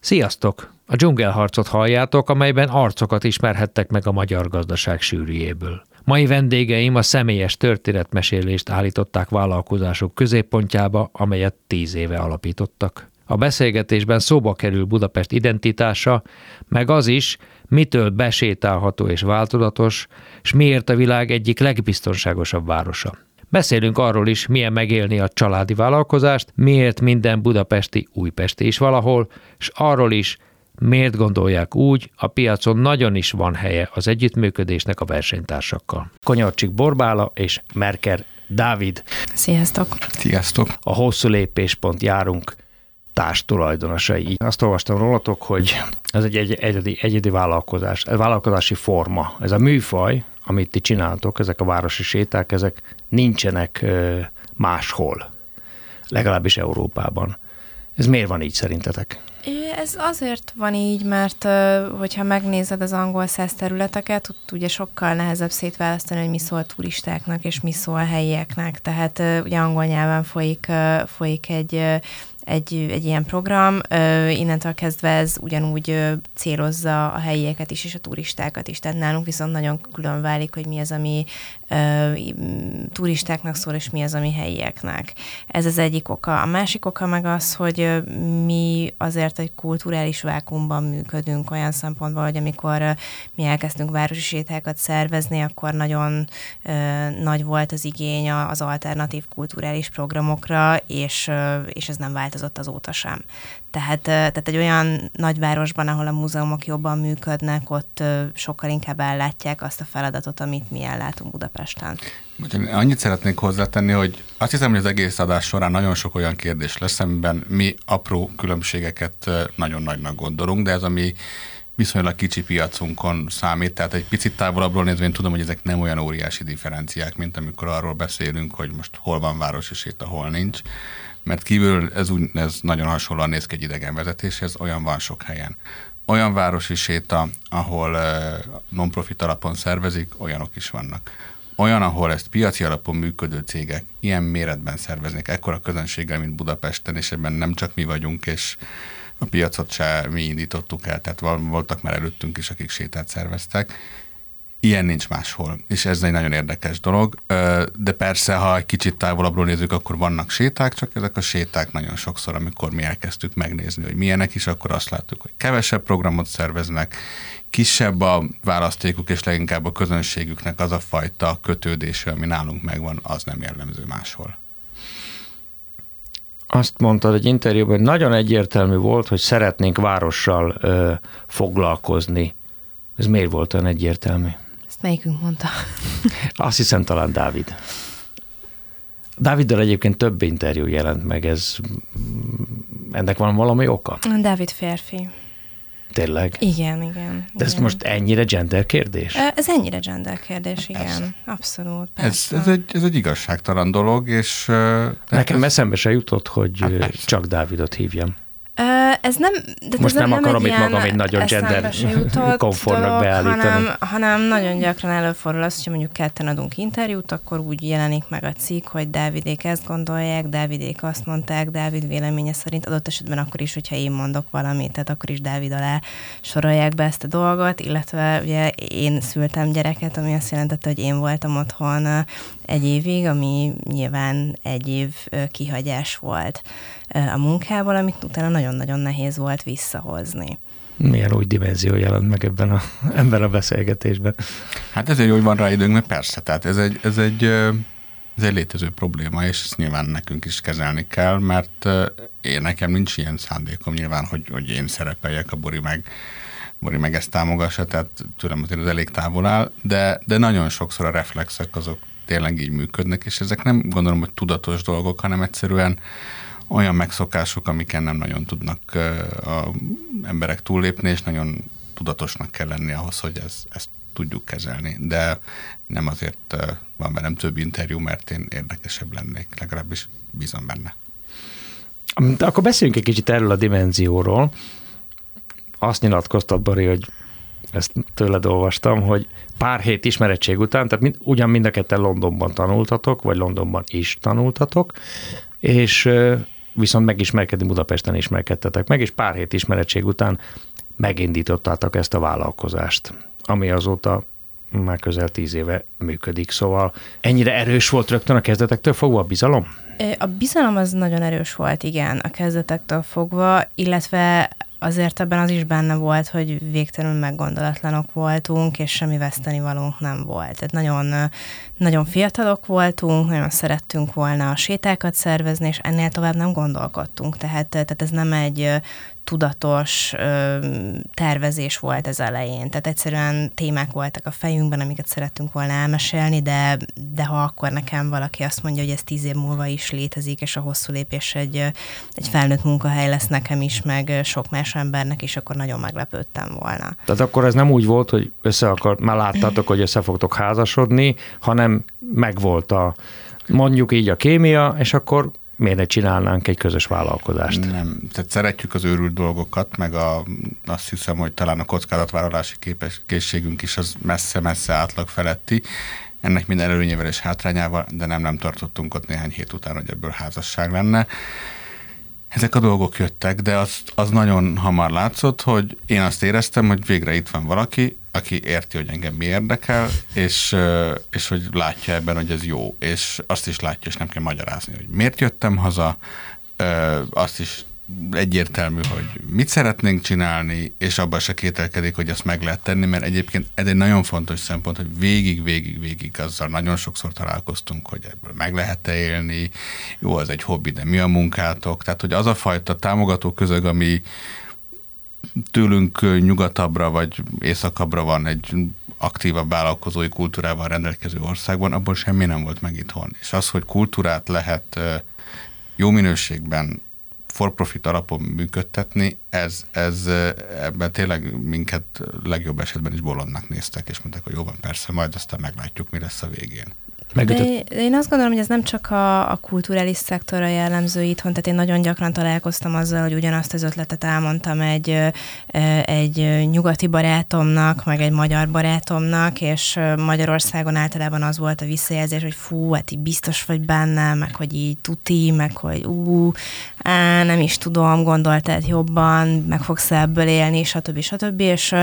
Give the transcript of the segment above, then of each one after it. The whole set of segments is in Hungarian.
Sziasztok! A dzsungelharcot halljátok, amelyben arcokat ismerhettek meg a magyar gazdaság sűrűjéből. Mai vendégeim a személyes történetmesélést állították vállalkozások középpontjába, amelyet tíz éve alapítottak. A beszélgetésben szóba kerül Budapest identitása, meg az is, mitől besétálható és változatos, és miért a világ egyik legbiztonságosabb városa. Beszélünk arról is, milyen megélni a családi vállalkozást, miért minden budapesti újpesti is valahol, és arról is, miért gondolják úgy, a piacon nagyon is van helye az együttműködésnek a versenytársakkal. Konyarcsik Borbála és Merker Dávid. Sziasztok! Sziasztok! A hosszú lépéspont járunk társ tulajdonosai. Azt olvastam rólatok, hogy ez egy, egy egyedi, egyedi vállalkozás, ez vállalkozási forma. Ez a műfaj, amit ti csináltok, ezek a városi séták, ezek nincsenek máshol, legalábbis Európában. Ez miért van így szerintetek? Ez azért van így, mert hogyha megnézed az angol száz területeket, ott ugye sokkal nehezebb szétválasztani, hogy mi szól turistáknak és mi szól helyieknek. Tehát ugye angol nyelven folyik, folyik egy egy, egy ilyen program. Innentől kezdve ez ugyanúgy célozza a helyieket is, és a turistákat is. Tehát nálunk viszont nagyon külön válik, hogy mi az, ami turistáknak szól, és mi az, ami helyieknek. Ez az egyik oka. A másik oka meg az, hogy mi azért egy kulturális vákumban működünk olyan szempontból, hogy amikor mi elkezdtünk városi sétákat szervezni, akkor nagyon nagy volt az igény az alternatív kulturális programokra, és, és ez nem változott azóta sem. Tehát, tehát egy olyan nagyvárosban, ahol a múzeumok jobban működnek, ott sokkal inkább ellátják azt a feladatot, amit mi ellátunk Budapesten. Annyit szeretnék hozzátenni, hogy azt hiszem, hogy az egész adás során nagyon sok olyan kérdés lesz, amiben mi apró különbségeket nagyon nagynak gondolunk, de ez a mi viszonylag kicsi piacunkon számít, tehát egy picit távolabbról nézve én tudom, hogy ezek nem olyan óriási differenciák, mint amikor arról beszélünk, hogy most hol van városi séta, hol nincs mert kívül ez, úgy, ez nagyon hasonlóan néz ki egy idegenvezetéshez, olyan van sok helyen. Olyan városi séta, ahol non-profit alapon szervezik, olyanok is vannak. Olyan, ahol ezt piaci alapon működő cégek ilyen méretben szerveznek, ekkora közönséggel, mint Budapesten, és ebben nem csak mi vagyunk, és a piacot se mi indítottuk el, tehát voltak már előttünk is, akik sétát szerveztek Ilyen nincs máshol, és ez egy nagyon érdekes dolog, de persze, ha egy kicsit távolabbról nézzük, akkor vannak séták, csak ezek a séták nagyon sokszor, amikor mi elkezdtük megnézni, hogy milyenek is, akkor azt láttuk, hogy kevesebb programot szerveznek, kisebb a választékuk, és leginkább a közönségüknek az a fajta kötődése, ami nálunk megvan, az nem jellemző máshol. Azt mondtad egy interjúban, hogy nagyon egyértelmű volt, hogy szeretnénk várossal ö, foglalkozni. Ez miért volt olyan egyértelmű? Ezt melyikünk mondta? Azt hiszem talán Dávid. Dáviddal egyébként több interjú jelent meg, ez ennek van valami oka? Dávid férfi. Tényleg? Igen, igen. De igen. ez most ennyire gender kérdés? Ez ennyire gender kérdés, igen. Persze. Abszolút, persze. Ez, ez, egy, ez egy igazságtalan dolog, és... Nekem ez... eszembe se jutott, hogy hát csak Dávidot hívjam. Ez nem... De Most nem, nem akarom itt magam egy nagyon gender konformnak beállítani. Hanem, hanem nagyon gyakran előfordul az, hogy mondjuk ketten adunk interjút, akkor úgy jelenik meg a cikk, hogy Dávidék ezt gondolják, Dávidék azt mondták, Dávid véleménye szerint adott esetben akkor is, hogyha én mondok valamit, tehát akkor is Dávid alá sorolják be ezt a dolgot, illetve ugye én szültem gyereket, ami azt jelentette, hogy én voltam otthon egy évig, ami nyilván egy év kihagyás volt a munkával, amit utána nagyon-nagyon nehéz volt visszahozni. Milyen új dimenzió jelent meg ebben a, ebben a beszélgetésben? Hát ezért jó, hogy van rá időnk, mert persze, tehát ez egy, ez egy, ez egy létező probléma, és ezt nyilván nekünk is kezelni kell, mert én nekem nincs ilyen szándékom nyilván, hogy, hogy én szerepeljek, a Bori meg, Bori meg ezt támogassa, tehát tőlem azért ez elég távol áll, de, de nagyon sokszor a reflexek azok tényleg így működnek, és ezek nem gondolom, hogy tudatos dolgok, hanem egyszerűen olyan megszokások, amiken nem nagyon tudnak a emberek túllépni, és nagyon tudatosnak kell lenni ahhoz, hogy ez, ezt tudjuk kezelni. De nem azért van velem több interjú, mert én érdekesebb lennék, legalábbis bízom benne. De akkor beszéljünk egy kicsit erről a dimenzióról. Azt nyilatkoztat, Bari, hogy ezt tőled olvastam, hogy pár hét ismerettség után, tehát mind, ugyan mind a ketten Londonban tanultatok, vagy Londonban is tanultatok, és viszont megismerkedni Budapesten ismerkedtetek meg, és pár hét ismeretség után megindítottátok ezt a vállalkozást, ami azóta már közel tíz éve működik. Szóval ennyire erős volt rögtön a kezdetektől fogva a bizalom? A bizalom az nagyon erős volt, igen, a kezdetektől fogva, illetve azért ebben az is benne volt, hogy végtelenül meggondolatlanok voltunk, és semmi vesztenivalónk nem volt. Tehát nagyon, nagyon fiatalok voltunk, nagyon szerettünk volna a sétákat szervezni, és ennél tovább nem gondolkodtunk. Tehát, tehát ez nem egy tudatos ö, tervezés volt az elején. Tehát egyszerűen témák voltak a fejünkben, amiket szerettünk volna elmesélni, de, de ha akkor nekem valaki azt mondja, hogy ez tíz év múlva is létezik, és a hosszú lépés egy, egy felnőtt munkahely lesz nekem is, meg sok más embernek is, akkor nagyon meglepődtem volna. Tehát akkor ez nem úgy volt, hogy össze akart, már láttátok, hogy össze fogtok házasodni, hanem megvolt a mondjuk így a kémia, és akkor miért ne csinálnánk egy közös vállalkozást? Nem, tehát szeretjük az őrült dolgokat, meg a, azt hiszem, hogy talán a kockázatvállalási képes, készségünk is az messze-messze átlag feletti, ennek minden előnyével és hátrányával, de nem, nem tartottunk ott néhány hét után, hogy ebből házasság lenne. Ezek a dolgok jöttek, de az, az nagyon hamar látszott, hogy én azt éreztem, hogy végre itt van valaki, aki érti, hogy engem mi érdekel, és, és hogy látja ebben, hogy ez jó, és azt is látja, és nem kell magyarázni, hogy miért jöttem haza, azt is egyértelmű, hogy mit szeretnénk csinálni, és abban se kételkedik, hogy ezt meg lehet tenni, mert egyébként ez egy nagyon fontos szempont, hogy végig, végig, végig azzal nagyon sokszor találkoztunk, hogy ebből meg lehet-e élni, jó, az egy hobbi, de mi a munkátok, tehát hogy az a fajta támogató közög, ami, tőlünk nyugatabbra vagy északabbra van egy aktívabb vállalkozói kultúrával rendelkező országban, abból semmi nem volt meg itthon. És az, hogy kultúrát lehet jó minőségben for-profit alapon működtetni, ez, ez ebben tényleg minket legjobb esetben is bolondnak néztek, és mondták, hogy jó van, persze, majd aztán meglátjuk, mi lesz a végén. Megütött. De én azt gondolom, hogy ez nem csak a, a kulturális szektorra jellemző itthon, tehát én nagyon gyakran találkoztam azzal, hogy ugyanazt az ötletet elmondtam egy, egy nyugati barátomnak, meg egy magyar barátomnak, és Magyarországon általában az volt a visszajelzés, hogy fú, hát így biztos vagy benne, meg hogy így tuti, meg hogy ú, á, nem is tudom, gondoltad jobban, meg fogsz ebből élni, stb. stb. És,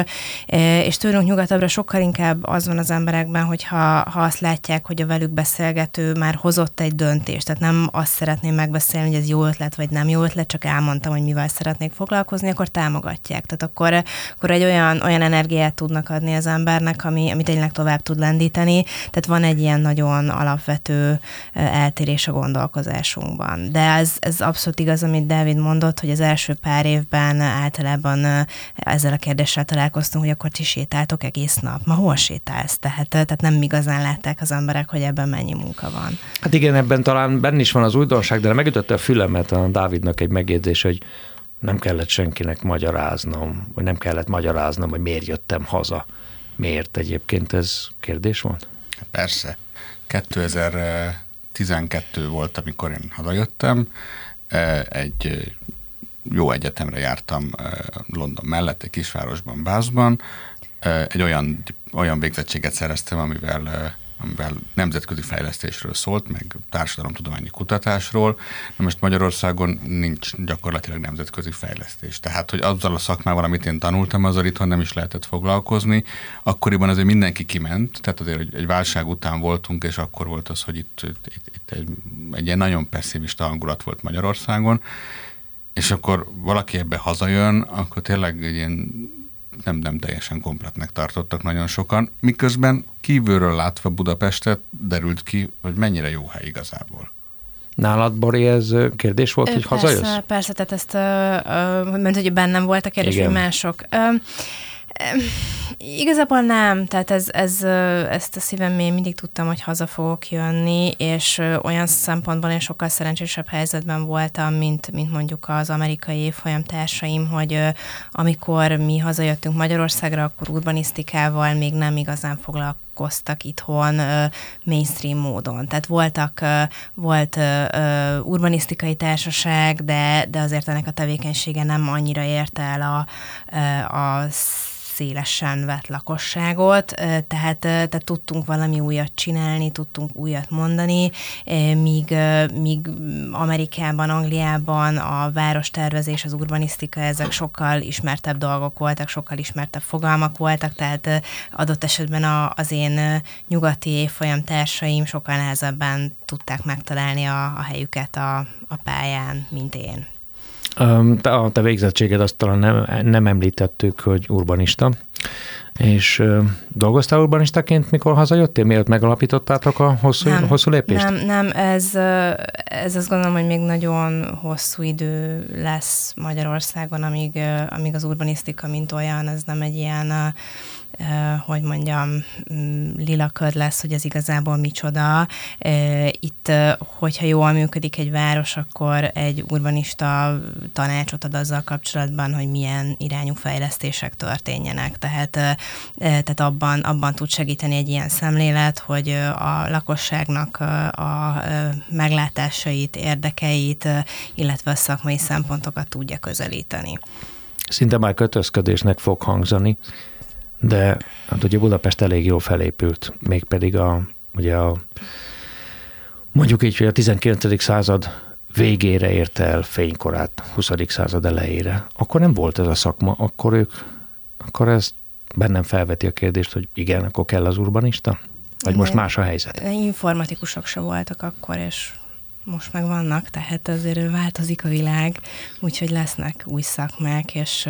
és tőlünk nyugatabbra sokkal inkább az van az emberekben, hogy ha, ha azt látják, hogy a velük beszélgető már hozott egy döntést, tehát nem azt szeretném megbeszélni, hogy ez jó ötlet vagy nem jó ötlet, csak elmondtam, hogy mivel szeretnék foglalkozni, akkor támogatják. Tehát akkor, akkor egy olyan, olyan energiát tudnak adni az embernek, ami, ami tényleg tovább tud lendíteni. Tehát van egy ilyen nagyon alapvető eltérés a gondolkozásunkban. De ez, ez abszolút igaz, amit Dávid mondott, hogy az első pár évben általában ezzel a kérdéssel találkoztunk, hogy akkor ti sétáltok egész nap. Ma hol sétálsz? Tehát, tehát nem igazán látták az emberek, hogy ebben mennyi munka van. Hát igen, ebben talán benne is van az újdonság, de megütötte a fülemet a Dávidnak egy megjegyzés, hogy nem kellett senkinek magyaráznom, vagy nem kellett magyaráznom, hogy miért jöttem haza. Miért egyébként ez kérdés volt? Persze. 2012 volt, amikor én hazajöttem, egy jó egyetemre jártam London mellett, egy kisvárosban, Bászban. Egy olyan, olyan végzettséget szereztem, amivel amivel nemzetközi fejlesztésről szólt, meg társadalomtudományi kutatásról. Na most Magyarországon nincs gyakorlatilag nemzetközi fejlesztés. Tehát, hogy azzal a szakmával, amit én tanultam, azzal itthon nem is lehetett foglalkozni. Akkoriban azért mindenki kiment, tehát azért egy, egy válság után voltunk, és akkor volt az, hogy itt, itt, itt, itt egy, egy ilyen nagyon pessimista hangulat volt Magyarországon, és akkor valaki ebbe hazajön, akkor tényleg ilyen nem, nem teljesen kompletnek tartottak nagyon sokan, miközben kívülről látva Budapestet derült ki, hogy mennyire jó hely igazából. Nálad, Bori, ez kérdés volt, hogy persze, hazajössz? Persze, tehát ezt, mert hogy bennem volt a kérdés, Igen. hogy mások. Igazából nem, tehát ez, ez, ezt a szívem én mindig tudtam, hogy haza fogok jönni, és olyan szempontból én sokkal szerencsésebb helyzetben voltam, mint, mint mondjuk az amerikai évfolyam társaim, hogy amikor mi hazajöttünk Magyarországra, akkor urbanisztikával még nem igazán foglalkoztak itthon mainstream módon. Tehát voltak, volt urbanisztikai társaság, de, de azért ennek a tevékenysége nem annyira érte el a, a szélesen vett lakosságot, tehát, tehát tudtunk valami újat csinálni, tudtunk újat mondani, míg, míg Amerikában, Angliában a várostervezés, az urbanisztika, ezek sokkal ismertebb dolgok voltak, sokkal ismertebb fogalmak voltak, tehát adott esetben a, az én nyugati évfolyam társaim sokkal nehezebben tudták megtalálni a, a helyüket a, a pályán, mint én. A te végzettséged azt talán nem, nem említettük, hogy urbanista. És ö, dolgoztál urbanistaként, mikor hazajöttél, mielőtt megalapítottátok a hosszú, nem, hosszú lépést? Nem, nem, ez, ez azt gondolom, hogy még nagyon hosszú idő lesz Magyarországon, amíg, amíg az urbanisztika, mint olyan, ez nem egy ilyen hogy mondjam, mm, lila köd lesz, hogy ez igazából micsoda. Itt, hogyha jól működik egy város, akkor egy urbanista tanácsot ad azzal kapcsolatban, hogy milyen irányú fejlesztések történjenek. Tehát, tehát abban, abban tud segíteni egy ilyen szemlélet, hogy a lakosságnak a meglátásait, érdekeit, illetve a szakmai szempontokat tudja közelíteni. Szinte már kötözködésnek fog hangzani, de hát ugye Budapest elég jól felépült, mégpedig a, ugye a, mondjuk így, hogy a 19. század végére érte el fénykorát, 20. század elejére. Akkor nem volt ez a szakma, akkor ők, akkor ez bennem felveti a kérdést, hogy igen, akkor kell az urbanista? Vagy most más a helyzet? Informatikusok se voltak akkor, és most meg vannak, tehát azért változik a világ, úgyhogy lesznek új szakmák, és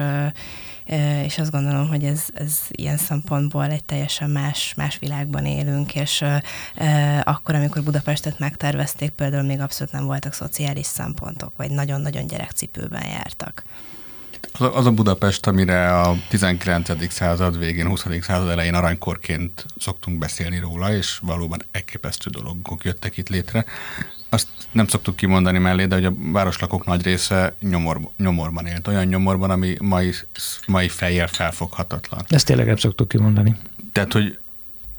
és azt gondolom, hogy ez, ez ilyen szempontból egy teljesen más, más világban élünk, és akkor, amikor Budapestet megtervezték, például még abszolút nem voltak szociális szempontok, vagy nagyon-nagyon gyerekcipőben jártak. Az, a Budapest, amire a 19. század végén, 20. század elején aranykorként szoktunk beszélni róla, és valóban elképesztő dolgok jöttek itt létre, azt nem szoktuk kimondani mellé, de hogy a városlakók nagy része nyomor, nyomorban élt. Olyan nyomorban, ami mai, mai fejjel felfoghatatlan. Ezt tényleg nem szoktuk kimondani. Tehát, hogy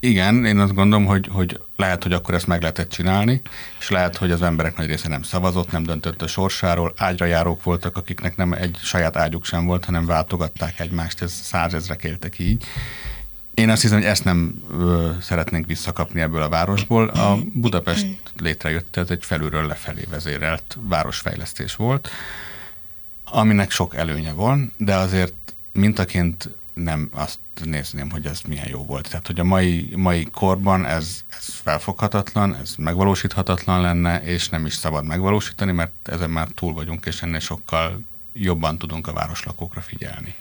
igen, én azt gondolom, hogy, hogy lehet, hogy akkor ezt meg lehetett csinálni, és lehet, hogy az emberek nagy része nem szavazott, nem döntött a sorsáról, ágyra járók voltak, akiknek nem egy saját ágyuk sem volt, hanem váltogatták egymást, ez százezrek éltek így. Én azt hiszem, hogy ezt nem ö, szeretnénk visszakapni ebből a városból. A Budapest létrejött, ez egy felülről lefelé vezérelt városfejlesztés volt, aminek sok előnye van, de azért mintaként nem azt nézném, hogy ez milyen jó volt. Tehát, hogy a mai, mai korban ez, ez felfoghatatlan, ez megvalósíthatatlan lenne, és nem is szabad megvalósítani, mert ezen már túl vagyunk, és ennél sokkal jobban tudunk a városlakókra figyelni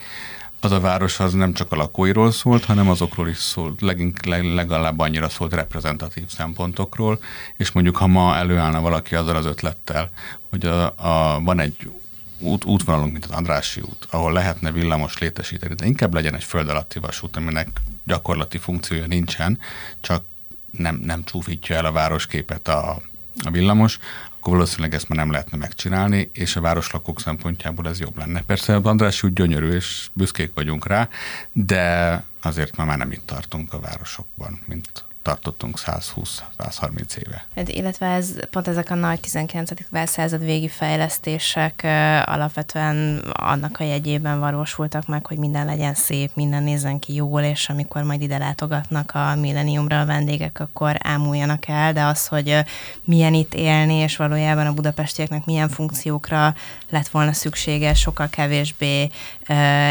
az a város az nem csak a lakóiról szólt, hanem azokról is szólt, legink, legalább annyira szólt reprezentatív szempontokról, és mondjuk ha ma előállna valaki azzal az ötlettel, hogy a, a, van egy út, útvonalunk, mint az Andrási út, ahol lehetne villamos létesíteni, de inkább legyen egy föld alatti vasút, aminek gyakorlati funkciója nincsen, csak nem, nem csúfítja el a városképet a, a villamos, akkor valószínűleg ezt már nem lehetne megcsinálni, és a városlakók szempontjából ez jobb lenne. Persze az András úgy gyönyörű, és büszkék vagyunk rá, de azért már nem itt tartunk a városokban, mint tartottunk 120-130 éve. Hát, illetve ez, pont ezek a nagy 19. század végi fejlesztések alapvetően annak a jegyében valósultak meg, hogy minden legyen szép, minden nézzen ki jól, és amikor majd ide látogatnak a milleniumra a vendégek, akkor ámuljanak el, de az, hogy milyen itt élni, és valójában a budapestieknek milyen funkciókra lett volna szüksége, sokkal kevésbé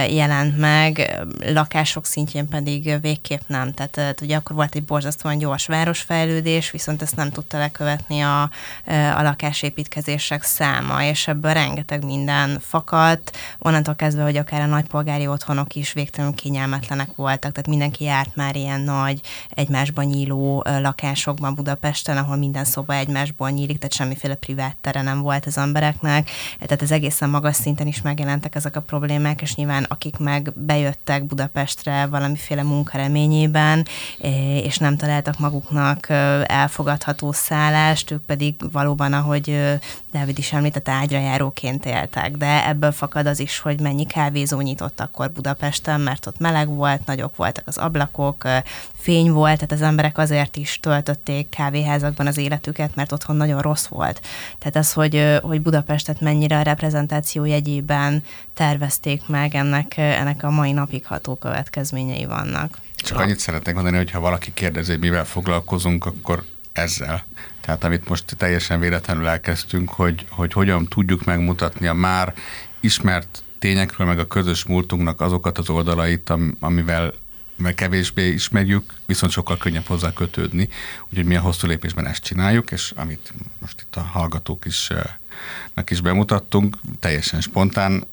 jelent meg, lakások szintjén pedig végképp nem. Tehát ugye akkor volt egy borzasztóan gyors városfejlődés, viszont ezt nem tudta lekövetni a, a lakásépítkezések száma, és ebből rengeteg minden fakadt, onnantól kezdve, hogy akár a nagypolgári otthonok is végtelenül kényelmetlenek voltak, tehát mindenki járt már ilyen nagy, egymásban nyíló lakásokban Budapesten, ahol minden szoba egymásból nyílik, tehát semmiféle privát tere nem volt az embereknek, tehát ez egészen magas szinten is megjelentek ezek a problémák, és nyilván akik meg bejöttek Budapestre valamiféle munka reményében, és nem találtak találtak maguknak elfogadható szállást, ők pedig valóban, ahogy Dávid is említett, ágyrajáróként éltek, de ebből fakad az is, hogy mennyi kávézó nyitott akkor Budapesten, mert ott meleg volt, nagyok voltak az ablakok, fény volt, tehát az emberek azért is töltötték kávéházakban az életüket, mert otthon nagyon rossz volt. Tehát az, hogy, hogy Budapestet mennyire a reprezentáció jegyében tervezték meg, ennek, ennek a mai napig ható következményei vannak. Csak annyit szeretnék mondani, hogy ha valaki kérdezi, hogy mivel foglalkozunk, akkor ezzel. Tehát amit most teljesen véletlenül elkezdtünk, hogy, hogy hogyan tudjuk megmutatni a már ismert tényekről, meg a közös múltunknak azokat az oldalait, amivel mert kevésbé ismerjük, viszont sokkal könnyebb hozzá kötődni. Úgyhogy mi a hosszú lépésben ezt csináljuk, és amit most itt a hallgatók is, is bemutattunk, teljesen spontán,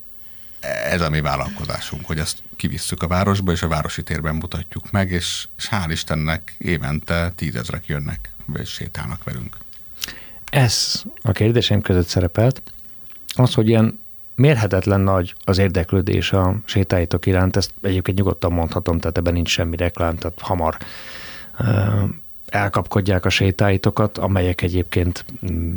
ez a mi vállalkozásunk, hogy ezt kivisszük a városba, és a városi térben mutatjuk meg, és, és hál' Istennek évente tízezrek jönnek, és sétálnak velünk. Ez a kérdésem között szerepelt, az, hogy ilyen mérhetetlen nagy az érdeklődés a sétáitok iránt, ezt egyébként nyugodtan mondhatom, tehát ebben nincs semmi reklám, tehát hamar elkapkodják a sétáitokat, amelyek egyébként mm,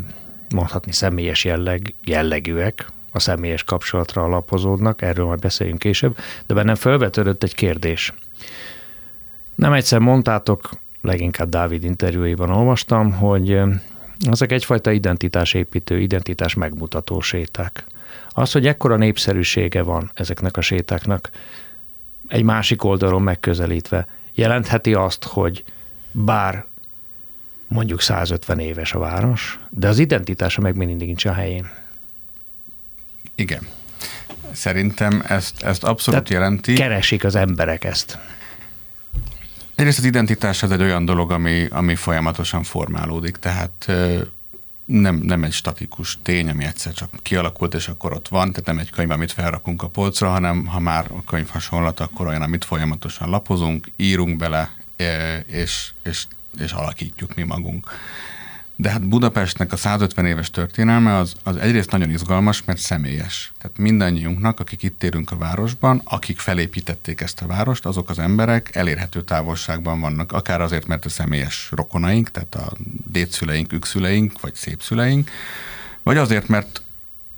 mondhatni személyes jelleg, jellegűek, a személyes kapcsolatra alapozódnak, erről majd beszéljünk később, de bennem felvetődött egy kérdés. Nem egyszer mondtátok, leginkább Dávid interjúiban olvastam, hogy ezek egyfajta identitásépítő, identitás megmutató séták. Az, hogy ekkora népszerűsége van ezeknek a sétáknak, egy másik oldalon megközelítve, jelentheti azt, hogy bár mondjuk 150 éves a város, de az identitása meg mindig nincs a helyén. Igen. Szerintem ezt, ezt abszolút Tehát jelenti. Keresik az emberek ezt. Egyrészt az identitás az egy olyan dolog, ami, ami folyamatosan formálódik, tehát nem, nem egy statikus tény, ami egyszer csak kialakult, és akkor ott van, tehát nem egy könyv, amit felrakunk a polcra, hanem ha már a könyv hasonlat, akkor olyan, amit folyamatosan lapozunk, írunk bele, és, és, és alakítjuk mi magunk. De hát Budapestnek a 150 éves történelme az, az egyrészt nagyon izgalmas, mert személyes. Tehát mindannyiunknak, akik itt érünk a városban, akik felépítették ezt a várost, azok az emberek elérhető távolságban vannak, akár azért, mert a személyes rokonaink, tehát a dédszüleink, ükszüleink, vagy szépszüleink, vagy azért, mert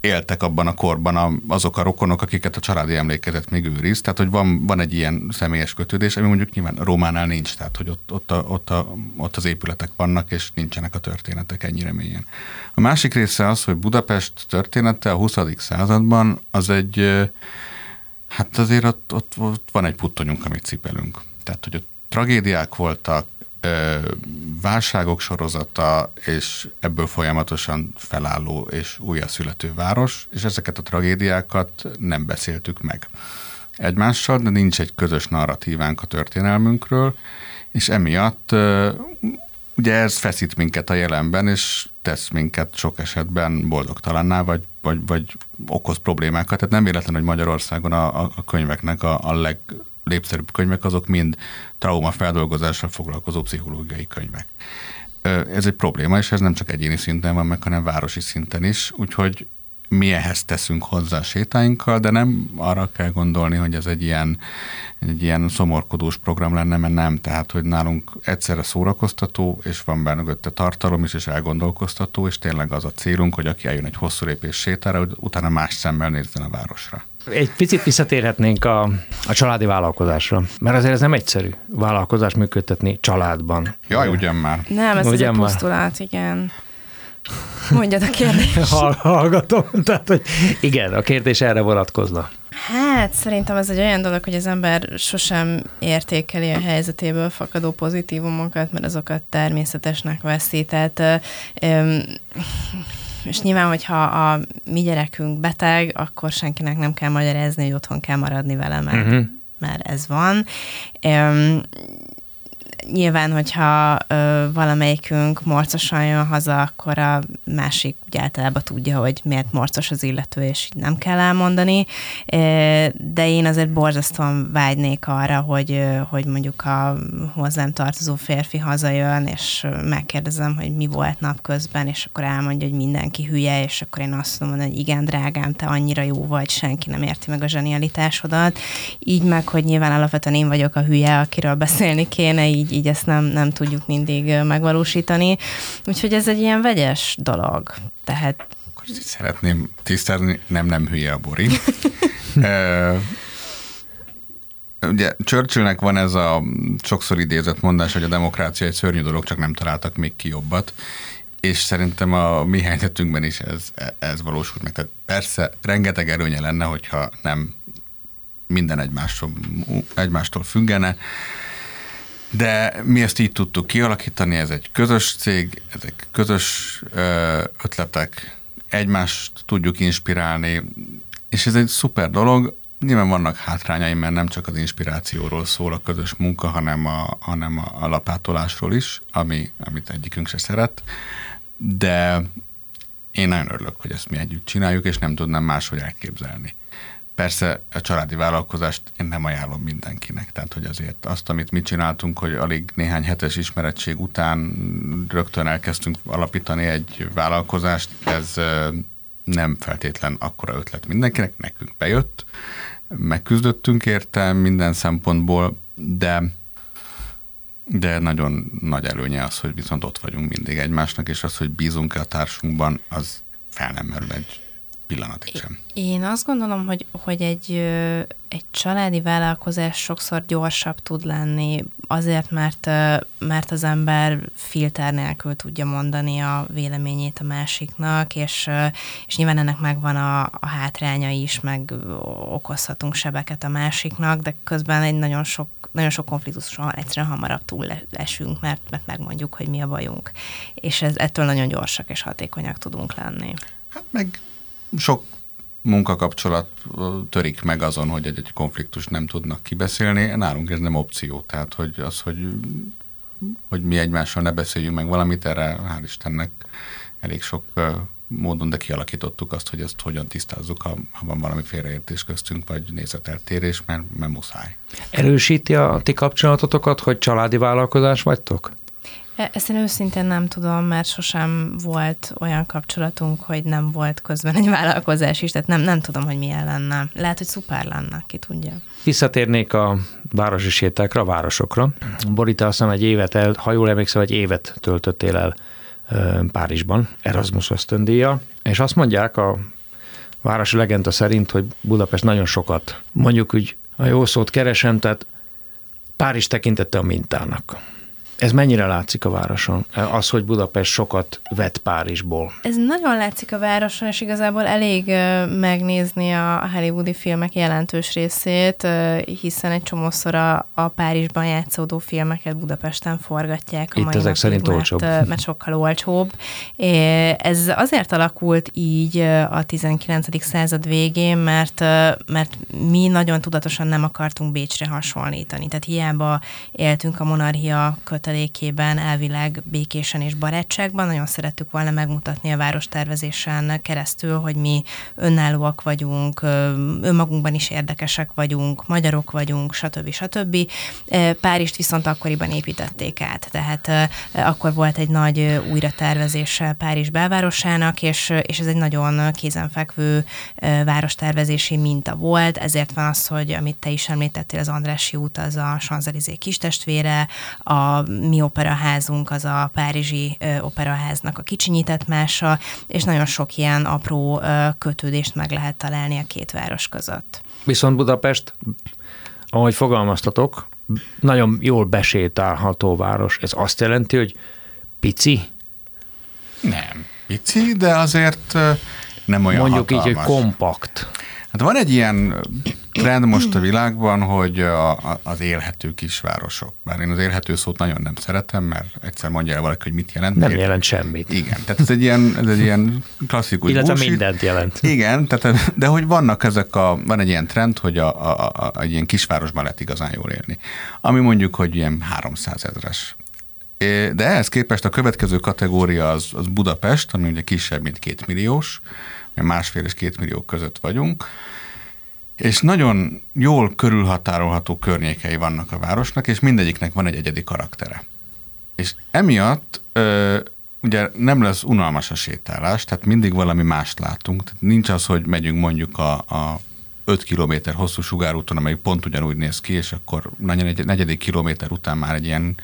éltek abban a korban a, azok a rokonok, akiket a családi emlékezet még őriz. Tehát, hogy van, van egy ilyen személyes kötődés, ami mondjuk nyilván Rómánál nincs, tehát, hogy ott, ott, a, ott, a, ott az épületek vannak, és nincsenek a történetek ennyire mélyen. A másik része az, hogy Budapest története a 20. században az egy, hát azért ott, ott, ott van egy puttonyunk, amit cipelünk. Tehát, hogy ott tragédiák voltak, válságok sorozata, és ebből folyamatosan felálló és újjászülető város, és ezeket a tragédiákat nem beszéltük meg egymással, de nincs egy közös narratívánk a történelmünkről, és emiatt ugye ez feszít minket a jelenben, és tesz minket sok esetben boldogtalanná, vagy, vagy, vagy okoz problémákat. Tehát nem véletlen, hogy Magyarországon a, a könyveknek a, a leg, népszerűbb könyvek, azok mind traumafeldolgozással foglalkozó pszichológiai könyvek. Ez egy probléma, és ez nem csak egyéni szinten van meg, hanem városi szinten is, úgyhogy mi ehhez teszünk hozzá sétáinkkal, de nem arra kell gondolni, hogy ez egy ilyen, egy ilyen szomorkodós program lenne, mert nem. Tehát, hogy nálunk egyszerre szórakoztató, és van benne tartalom is, és elgondolkoztató, és tényleg az a célunk, hogy aki eljön egy hosszú lépés sétára, hogy utána más szemmel nézzen a városra. Egy picit visszatérhetnénk a, a családi vállalkozásra, mert azért ez nem egyszerű vállalkozás működtetni családban. Jaj, ugyan már. Nem, ez ugyan egy posztulát, igen. Mondjad a kérdést. Hallgatom, tehát hogy igen, a kérdés erre vonatkozna. Hát szerintem ez egy olyan dolog, hogy az ember sosem értékeli a helyzetéből fakadó pozitívumokat, mert azokat természetesnek veszi. Tehát és nyilván, hogyha a mi gyerekünk beteg, akkor senkinek nem kell magyarázni, hogy otthon kell maradni vele, mert, uh-huh. mert ez van nyilván, hogyha ö, valamelyikünk morcosan jön haza, akkor a másik ugye általában tudja, hogy miért morcos az illető, és így nem kell elmondani. De én azért borzasztóan vágynék arra, hogy, hogy mondjuk a hozzám tartozó férfi hazajön, és megkérdezem, hogy mi volt napközben, és akkor elmondja, hogy mindenki hülye, és akkor én azt mondom, hogy igen, drágám, te annyira jó vagy, senki nem érti meg a zsenialitásodat. Így meg, hogy nyilván alapvetően én vagyok a hülye, akiről beszélni kéne, így így ezt nem, nem tudjuk mindig megvalósítani. Úgyhogy ez egy ilyen vegyes dolog. Tehát Szeretném tisztázni, nem, nem hülye a Bori. Ugye Churchillnek van ez a sokszor idézett mondás, hogy a demokrácia egy szörnyű dolog, csak nem találtak még ki jobbat. És szerintem a mi helyzetünkben is ez, ez valósult meg. Tehát persze rengeteg erőnye lenne, hogyha nem minden egymástól, egymástól függene, de mi ezt így tudtuk kialakítani, ez egy közös cég, ezek közös ötletek, egymást tudjuk inspirálni, és ez egy szuper dolog. Nyilván vannak hátrányai, mert nem csak az inspirációról szól a közös munka, hanem a, hanem a, lapátolásról is, ami, amit egyikünk se szeret. De én nagyon örülök, hogy ezt mi együtt csináljuk, és nem tudnám máshogy elképzelni. Persze a családi vállalkozást én nem ajánlom mindenkinek, tehát hogy azért azt, amit mi csináltunk, hogy alig néhány hetes ismerettség után rögtön elkezdtünk alapítani egy vállalkozást, ez nem feltétlen akkora ötlet mindenkinek, nekünk bejött, megküzdöttünk érte minden szempontból, de de nagyon nagy előnye az, hogy viszont ott vagyunk mindig egymásnak, és az, hogy bízunk-e a társunkban, az fel nem merül egy pillanatig sem. Én azt gondolom, hogy, hogy egy, egy családi vállalkozás sokszor gyorsabb tud lenni, azért, mert, mert az ember filter nélkül tudja mondani a véleményét a másiknak, és, és nyilván ennek megvan a, a hátránya is, meg okozhatunk sebeket a másiknak, de közben egy nagyon sok, nagyon sok konfliktuson egyszerűen hamarabb túl esünk, mert, mert megmondjuk, hogy mi a bajunk. És ez, ettől nagyon gyorsak és hatékonyak tudunk lenni. Hát meg sok munkakapcsolat törik meg azon, hogy egy, egy konfliktus nem tudnak kibeszélni. Nálunk ez nem opció, tehát hogy az, hogy, hogy mi egymással ne beszéljünk meg valamit, erre hál' Istennek elég sok módon, de kialakítottuk azt, hogy ezt hogyan tisztázzuk, ha, ha van valami félreértés köztünk, vagy nézeteltérés, mert, mert muszáj. Erősíti a ti kapcsolatotokat, hogy családi vállalkozás vagytok? E, ezt én őszintén nem tudom, mert sosem volt olyan kapcsolatunk, hogy nem volt közben egy vállalkozás is, tehát nem, nem tudom, hogy milyen lenne. Lehet, hogy szuper lenne, ki tudja. Visszatérnék a városi sétákra, a városokra. Borita azt hiszem egy évet el, ha jól emlékszem, egy évet töltöttél el Párizsban, Erasmus ösztöndíja, és azt mondják a városi legenda szerint, hogy Budapest nagyon sokat, mondjuk úgy a jó szót keresem, tehát Párizs tekintette a mintának ez mennyire látszik a városon? Az, hogy Budapest sokat vett Párizsból. Ez nagyon látszik a városon, és igazából elég megnézni a hollywoodi filmek jelentős részét, hiszen egy csomószor a, a Párizsban játszódó filmeket Budapesten forgatják. A Itt ezek szerint mert, olcsóbb. Mert sokkal olcsóbb. Ez azért alakult így a 19. század végén, mert, mert mi nagyon tudatosan nem akartunk Bécsre hasonlítani. Tehát hiába éltünk a monarchia köt kötelékében elvileg békésen és barátságban. Nagyon szerettük volna megmutatni a várostervezésen keresztül, hogy mi önállóak vagyunk, önmagunkban is érdekesek vagyunk, magyarok vagyunk, stb. stb. Párizst viszont akkoriban építették át, tehát akkor volt egy nagy újratervezés Párizs belvárosának, és, és ez egy nagyon kézenfekvő várostervezési minta volt, ezért van az, hogy amit te is említettél, az Andrássy út, az a Sanzelizé kistestvére, a mi operaházunk az a Párizsi operaháznak a kicsinyített mása, és nagyon sok ilyen apró kötődést meg lehet találni a két város között. Viszont Budapest, ahogy fogalmaztatok, nagyon jól besétálható város. Ez azt jelenti, hogy pici? Nem, pici, de azért nem olyan Mondjuk hatalmas. így, hogy kompakt. Hát van egy ilyen trend most a világban, hogy a, a, az élhető kisvárosok. Bár én az élhető szót nagyon nem szeretem, mert egyszer mondja el valaki, hogy mit jelent. Nem Ér... jelent semmit. Igen, tehát ez egy ilyen, ez egy ilyen klasszikus Illetve bullshit. mindent jelent. Igen, tehát, de hogy vannak ezek a, van egy ilyen trend, hogy a, a, a, egy ilyen kisvárosban lehet igazán jól élni. Ami mondjuk, hogy ilyen 300 ezres de ehhez képest a következő kategória az, az Budapest, ami ugye kisebb, mint két milliós, másfél és két millió között vagyunk, és nagyon jól körülhatárolható környékei vannak a városnak, és mindegyiknek van egy egyedi karaktere. És emiatt ö, ugye nem lesz unalmas a sétálás, tehát mindig valami mást látunk. Tehát nincs az, hogy megyünk mondjuk a, a 5 kilométer hosszú sugárúton, amely pont ugyanúgy néz ki, és akkor egy negyedik kilométer után már egy ilyen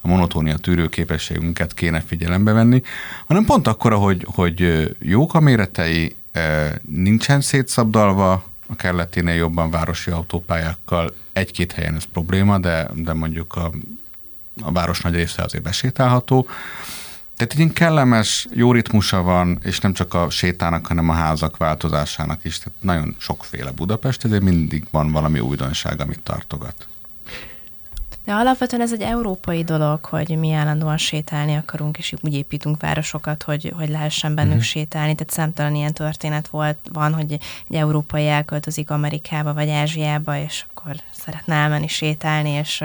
a monotónia tűrő képességünket kéne figyelembe venni, hanem pont akkor, hogy, hogy jók a méretei, nincsen szétszabdalva, a kelleténél jobban városi autópályákkal, egy-két helyen ez probléma, de, de mondjuk a, a város nagy része azért besétálható. Tehát egy kellemes, jó ritmusa van, és nem csak a sétának, hanem a házak változásának is. Tehát nagyon sokféle Budapest, ezért mindig van valami újdonság, amit tartogat. De alapvetően ez egy európai dolog, hogy mi állandóan sétálni akarunk, és úgy építünk városokat, hogy, hogy lehessen bennük uh-huh. sétálni. Tehát számtalan ilyen történet volt, van, hogy egy európai elköltözik Amerikába vagy Ázsiába, és akkor szeretne elmenni sétálni, és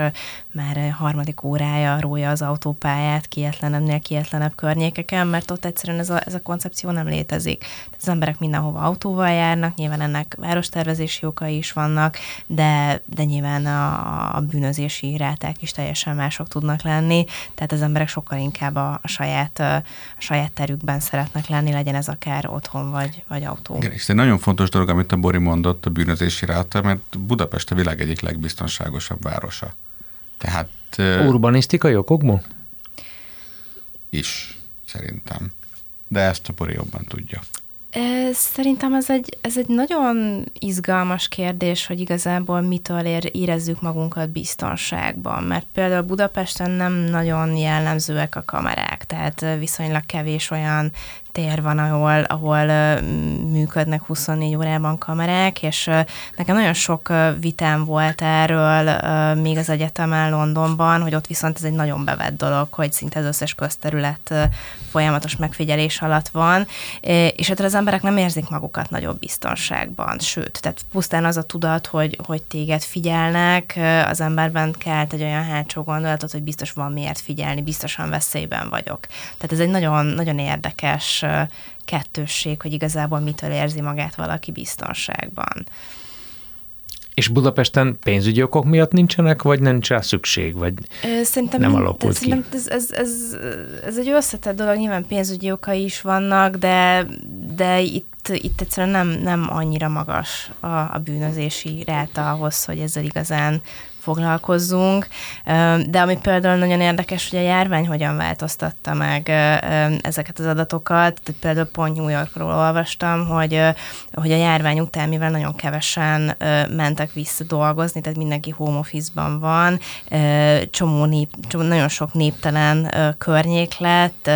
már harmadik órája rója az autópályát kietlenebbnél kietlenebb környékeken, mert ott egyszerűen ez a, ez a koncepció nem létezik. Tehát az emberek mindenhova autóval járnak, nyilván ennek várostervezési okai is vannak, de, de nyilván a, a bűnözési ráták is teljesen mások tudnak lenni, tehát az emberek sokkal inkább a, a saját, a saját terükben szeretnek lenni, legyen ez akár otthon vagy, vagy autó. Igen, és egy nagyon fontos dolog, amit a Bori mondott, a bűnözési ráta, mert Budapest a világ egyik legbiztonságosabb városa. Tehát... Urbanisztikai okokból? Is, szerintem. De ezt a Bori jobban tudja. Szerintem ez egy, ez egy nagyon izgalmas kérdés, hogy igazából mitől ér, érezzük magunkat biztonságban, mert például Budapesten nem nagyon jellemzőek a kamerák, tehát viszonylag kevés olyan tér van, ahol, ahol működnek 24 órában kamerák, és nekem nagyon sok vitám volt erről még az egyetemen Londonban, hogy ott viszont ez egy nagyon bevett dolog, hogy szinte az összes közterület folyamatos megfigyelés alatt van, és hát az emberek nem érzik magukat nagyobb biztonságban, sőt, tehát pusztán az a tudat, hogy, hogy téged figyelnek, az emberben kelt egy olyan hátsó gondolatot, hogy biztos van miért figyelni, biztosan veszélyben vagyok. Tehát ez egy nagyon, nagyon érdekes kettősség, hogy igazából mitől érzi magát valaki biztonságban. És Budapesten pénzügyi okok miatt nincsenek, vagy nincs rá szükség, vagy szerintem nem alakult ki? Ez, ez, ez, ez egy összetett dolog, nyilván pénzügyi okai is vannak, de, de itt, itt egyszerűen nem, nem annyira magas a, a bűnözési ráta ahhoz, hogy ezzel igazán foglalkozzunk. De ami például nagyon érdekes, hogy a járvány hogyan változtatta meg ezeket az adatokat. Tehát például pont New Yorkról olvastam, hogy, hogy a járvány után, mivel nagyon kevesen mentek vissza dolgozni, tehát mindenki home office-ban van, csomó nép, csomó, nagyon sok néptelen környék lett,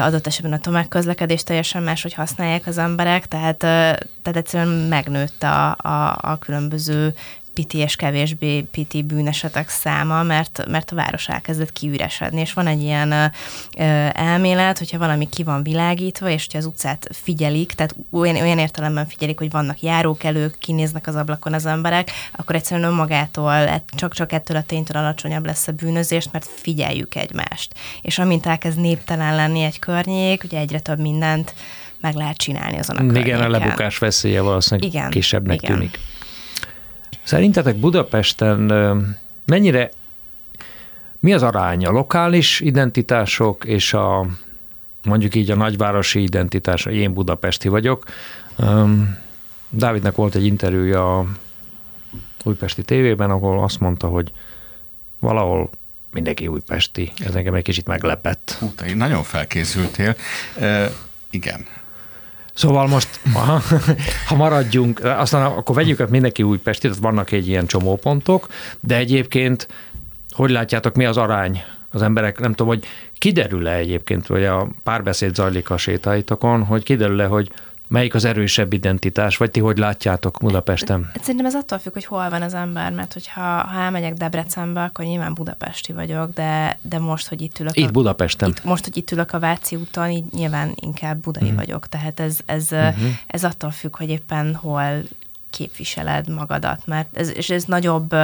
adott esetben a tömegközlekedést teljesen máshogy használják az emberek, tehát, tehát egyszerűen megnőtt a, a, a különböző piti és kevésbé piti bűnesetek száma, mert, mert a város elkezdett kiüresedni, és van egy ilyen ö, elmélet, hogyha valami ki van világítva, és hogyha az utcát figyelik, tehát olyan, olyan értelemben figyelik, hogy vannak járókelők, kinéznek az ablakon az emberek, akkor egyszerűen önmagától, csak-csak ettől a ténytől alacsonyabb lesz a bűnözés, mert figyeljük egymást. És amint elkezd néptelen lenni egy környék, ugye egyre több mindent meg lehet csinálni azon a Igen, a lebukás veszélye valószínűleg igen, kisebbnek igen. tűnik. Szerintetek Budapesten mennyire, mi az arány a lokális identitások és a mondjuk így a nagyvárosi identitás, én budapesti vagyok. Dávidnek volt egy interjúja a újpesti tévében, ahol azt mondta, hogy valahol mindenki újpesti. Ez engem egy kicsit meglepett. Hú, te nagyon felkészültél. E, igen, Szóval most, aha, ha maradjunk, aztán akkor vegyük mindenki Újpesti, tehát vannak egy ilyen csomópontok, de egyébként hogy látjátok, mi az arány az emberek, nem tudom, hogy kiderül-e egyébként, vagy a párbeszéd zajlik a sétáitokon, hogy kiderül-e, hogy Melyik az erősebb identitás, vagy ti hogy látjátok Budapesten? Szerintem ez attól függ, hogy hol van az ember, mert hogyha ha elmegyek Debrecenbe, akkor nyilván budapesti vagyok, de, de most, hogy itt ülök. Itt a, Budapesten. Itt, most, hogy itt ülök a Váci úton, így nyilván inkább budai uh-huh. vagyok. Tehát ez, ez, uh-huh. ez attól függ, hogy éppen hol képviseled magadat, mert ez, és ez nagyobb,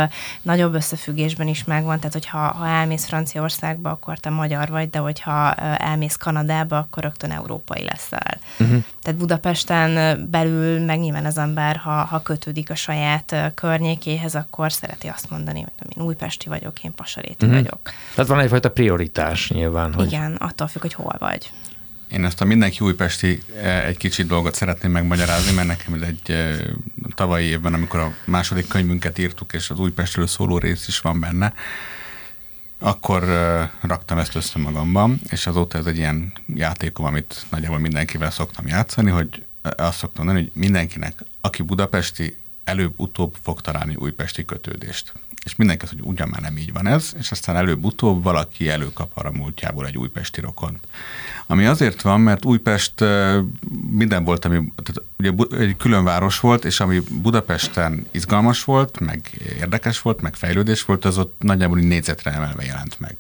nagyobb összefüggésben is megvan, tehát hogyha ha elmész Franciaországba, akkor te magyar vagy, de hogyha elmész Kanadába, akkor rögtön európai leszel. Uh-huh. Tehát Budapesten belül meg nyilván az ember, ha, ha kötődik a saját környékéhez, akkor szereti azt mondani, hogy én újpesti vagyok, én pasaréti uh-huh. vagyok. Tehát van egyfajta prioritás nyilván. Hogy... Igen, attól függ, hogy hol vagy. Én ezt a mindenki újpesti egy kicsit dolgot szeretném megmagyarázni, mert nekem egy tavalyi évben, amikor a második könyvünket írtuk, és az Újpestről szóló rész is van benne, akkor raktam ezt össze magamban, és azóta ez egy ilyen játékom, amit nagyjából mindenkivel szoktam játszani, hogy azt szoktam mondani, hogy mindenkinek, aki budapesti, előbb-utóbb fog találni újpesti kötődést. És mindenki az, hogy ugyan már nem így van ez, és aztán előbb-utóbb valaki előkap arra múltjából egy újpesti rokont. Ami azért van, mert Újpest minden volt, ami tehát ugye egy külön város volt, és ami Budapesten izgalmas volt, meg érdekes volt, meg fejlődés volt, az ott nagyjából négyzetre emelve jelent meg.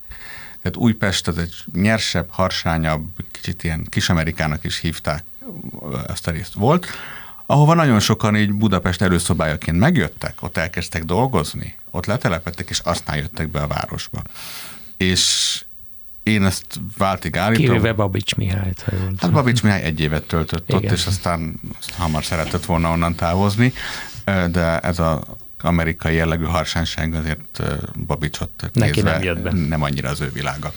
Tehát Újpest az egy nyersebb, harsányabb, kicsit ilyen kis-amerikának is hívták ezt a részt volt, ahova nagyon sokan így Budapest előszobájaként megjöttek, ott elkezdtek dolgozni, ott letelepettek, és aztán jöttek be a városba. És én ezt váltig állítom. Kivéve Babics Mihály. Hát Babics Mihály egy évet töltött Igen. ott, és aztán azt hamar szeretett volna onnan távozni, de ez a amerikai jellegű harsányság azért Babicsot Neki nem, jött be. nem annyira az ő világa.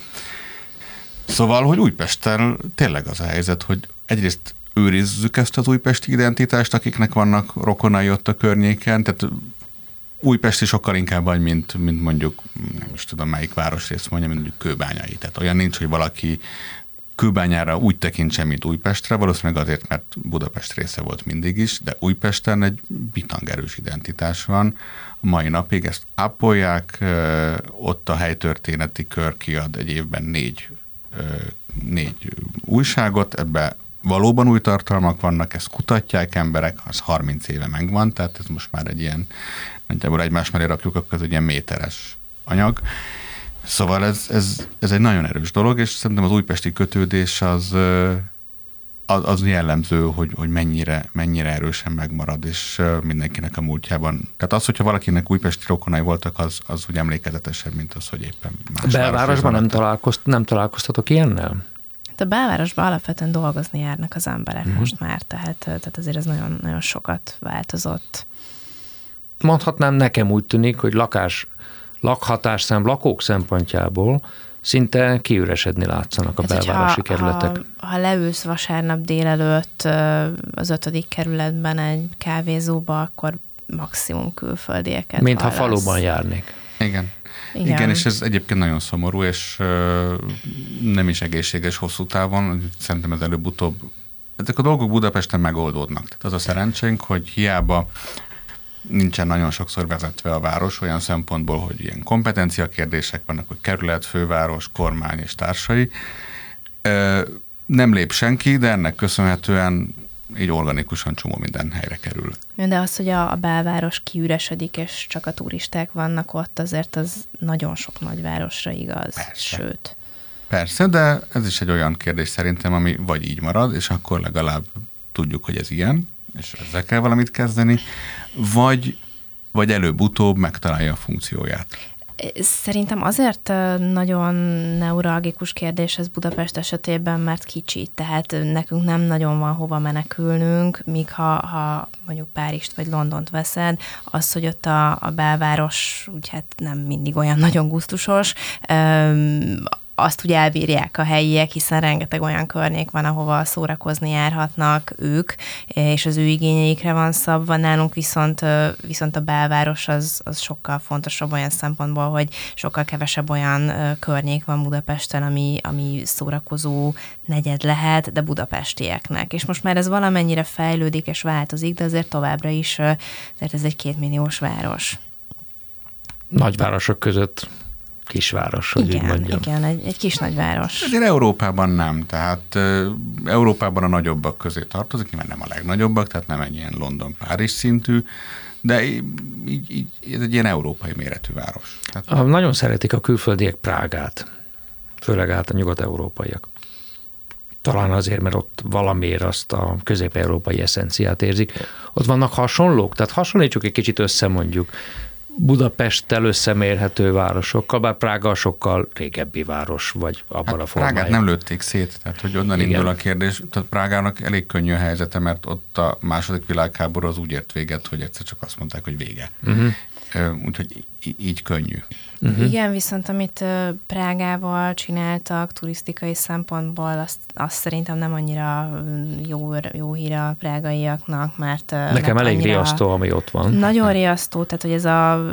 Szóval, hogy Újpesten tényleg az a helyzet, hogy egyrészt őrizzük ezt az újpesti identitást, akiknek vannak rokonai ott a környéken, tehát Újpesti sokkal inkább vagy, mint, mint mondjuk, nem is tudom melyik városrész mondja, mint mondjuk Kőbányai. Tehát olyan nincs, hogy valaki Kőbányára úgy tekintse, mint Újpestre, valószínűleg azért, mert Budapest része volt mindig is, de Újpesten egy bitangerős identitás van. A mai napig ezt ápolják, ott a helytörténeti kör kiad egy évben négy, négy újságot, ebbe valóban új tartalmak vannak, ezt kutatják emberek, az 30 éve megvan, tehát ez most már egy ilyen, nagyjából egymás mellé rakjuk, akkor ez egy ilyen méteres anyag. Szóval ez, ez, ez egy nagyon erős dolog, és szerintem az újpesti kötődés az, az, az jellemző, hogy, hogy mennyire, mennyire erősen megmarad, és mindenkinek a múltjában. Tehát az, hogyha valakinek újpesti rokonai voltak, az, az úgy emlékezetesebb, mint az, hogy éppen más Belvárosban nem, találkozt, nem találkoztatok ilyennel? A belvárosban alapvetően dolgozni járnak az emberek mm. most már, tehát, tehát azért ez nagyon, nagyon sokat változott. Mondhatnám, nekem úgy tűnik, hogy lakás, lakhatás szem, lakók szempontjából szinte kiüresedni látszanak a Ez, belvárosi ha, kerületek. Ha, ha leülsz vasárnap délelőtt az ötödik kerületben egy kávézóba, akkor maximum külföldieket Mint ha faluban járnék. Igen. Igen. Igen, és ez egyébként nagyon szomorú, és nem is egészséges hosszú távon. Szerintem ez előbb-utóbb ezek a dolgok Budapesten megoldódnak. Tehát az a szerencsénk, hogy hiába nincsen nagyon sokszor vezetve a város olyan szempontból, hogy ilyen kompetencia kérdések vannak, hogy kerület, főváros, kormány és társai. Nem lép senki, de ennek köszönhetően így organikusan csomó minden helyre kerül. De az, hogy a, a belváros kiüresedik, és csak a turisták vannak ott, azért az nagyon sok nagyvárosra igaz, Persze. sőt. Persze, de ez is egy olyan kérdés szerintem, ami vagy így marad, és akkor legalább tudjuk, hogy ez ilyen, és ezzel kell valamit kezdeni, vagy, vagy előbb-utóbb megtalálja a funkcióját. Szerintem azért nagyon neuralgikus kérdés ez Budapest esetében, mert kicsi, tehát nekünk nem nagyon van hova menekülnünk, míg ha, ha mondjuk Párizst vagy Londont veszed, az, hogy ott a, a belváros úgy hát nem mindig olyan nagyon gusztusos, azt ugye elbírják a helyiek, hiszen rengeteg olyan környék van, ahova szórakozni járhatnak ők, és az ő igényeikre van szabva. Nálunk viszont, viszont a belváros az, az sokkal fontosabb olyan szempontból, hogy sokkal kevesebb olyan környék van Budapesten, ami, ami szórakozó negyed lehet, de budapestieknek. És most már ez valamennyire fejlődik és változik, de azért továbbra is, tehát ez egy kétmilliós város. Nagyvárosok között kisváros, hogy igen, így mondjam. Igen, egy, egy kis nagyváros. Azért Európában nem, tehát Európában a nagyobbak közé tartozik, mert nem a legnagyobbak, tehát nem egy ilyen London-Párizs szintű, de így, így, ez egy ilyen európai méretű város. Tehát... Nagyon szeretik a külföldiek Prágát, főleg át a nyugat-európaiak. Talán azért, mert ott valamiért azt a közép-európai eszenciát érzik. Ott vannak hasonlók, tehát hasonlítsuk egy kicsit össze mondjuk Budapesttel összemérhető városokkal, bár Prága sokkal régebbi város, vagy abban hát a formában. Prágát nem lőtték szét, tehát hogy onnan Igen. indul a kérdés. Tehát Prágának elég könnyű a helyzete, mert ott a második világháború az úgy ért véget, hogy egyszer csak azt mondták, hogy vége. Uh-huh. Úgyhogy így könnyű. Uh-huh. Igen, viszont amit Prágával csináltak turisztikai szempontból, azt, azt szerintem nem annyira jó, jó hír a prágaiaknak, mert... Nekem elég riasztó, ami ott van. Nagyon riasztó, tehát hogy ez a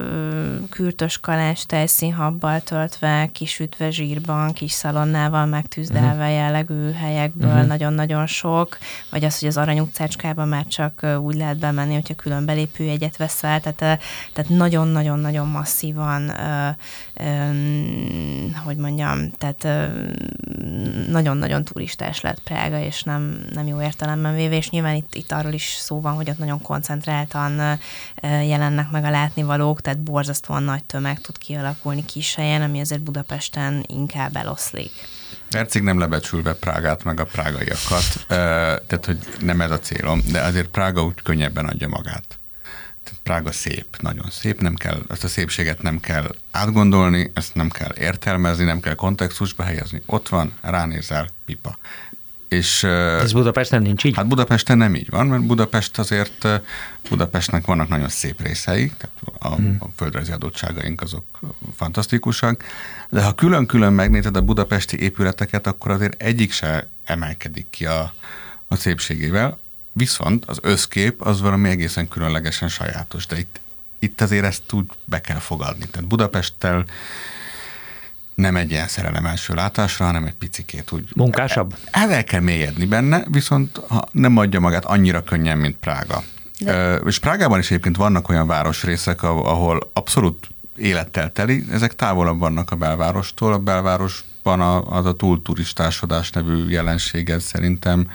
kürtös kalás tejszínhabbal töltve, kisütve zsírban, kis szalonnával megtűzdelve uh-huh. jellegű helyekből uh-huh. nagyon-nagyon sok, vagy az, hogy az Arany utcácskában már csak úgy lehet bemenni, hogyha külön belépőjegyet veszel, tehát, tehát nagyon-nagyon-nagyon masszívan hogy mondjam, tehát nagyon-nagyon turistás lett Prága, és nem, nem jó értelemben véve, és nyilván itt, itt arról is szó van, hogy ott nagyon koncentráltan jelennek meg a látnivalók, tehát borzasztóan nagy tömeg tud kialakulni kis helyen, ami azért Budapesten inkább eloszlik. Percig nem lebecsülve Prágát, meg a prágaiakat, tehát hogy nem ez a célom, de azért Prága úgy könnyebben adja magát. Prága szép, nagyon szép, nem kell, ezt a szépséget nem kell átgondolni, ezt nem kell értelmezni, nem kell kontextusba helyezni. Ott van, ránézel, pipa. És, Ez Budapesten nincs így? Hát Budapesten nem így van, mert Budapest azért, Budapestnek vannak nagyon szép részei, tehát a, hmm. a földrajzi adottságaink azok fantasztikusak, de ha külön-külön megnézed a budapesti épületeket, akkor azért egyik se emelkedik ki a, a szépségével. Viszont az összkép az valami egészen különlegesen sajátos, de itt, itt azért ezt úgy be kell fogadni. Tehát Budapesttel nem egy ilyen szerelem első látásra, hanem egy picikét úgy... Munkásabb? El, el kell mélyedni benne, viszont ha nem adja magát annyira könnyen, mint Prága. De... És Prágában is egyébként vannak olyan városrészek, ahol abszolút élettel teli, ezek távolabb vannak a belvárostól. A belvárosban az a túlturistásodás nevű jelenséget szerintem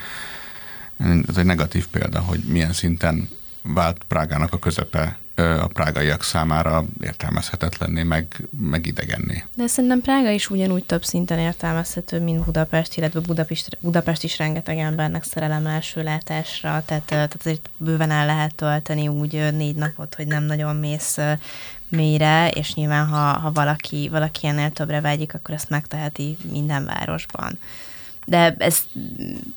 ez egy negatív példa, hogy milyen szinten vált Prágának a közepe a prágaiak számára értelmezhetetlenné, meg, meg idegenné. De szerintem Prága is ugyanúgy több szinten értelmezhető, mint Budapest, illetve Budapest, Budapest is rengeteg embernek szerelem első látásra, tehát, tehát azért bőven el lehet tölteni úgy négy napot, hogy nem nagyon mész mélyre, és nyilván ha, ha valaki, valaki ennél többre vágyik, akkor ezt megteheti minden városban. De ez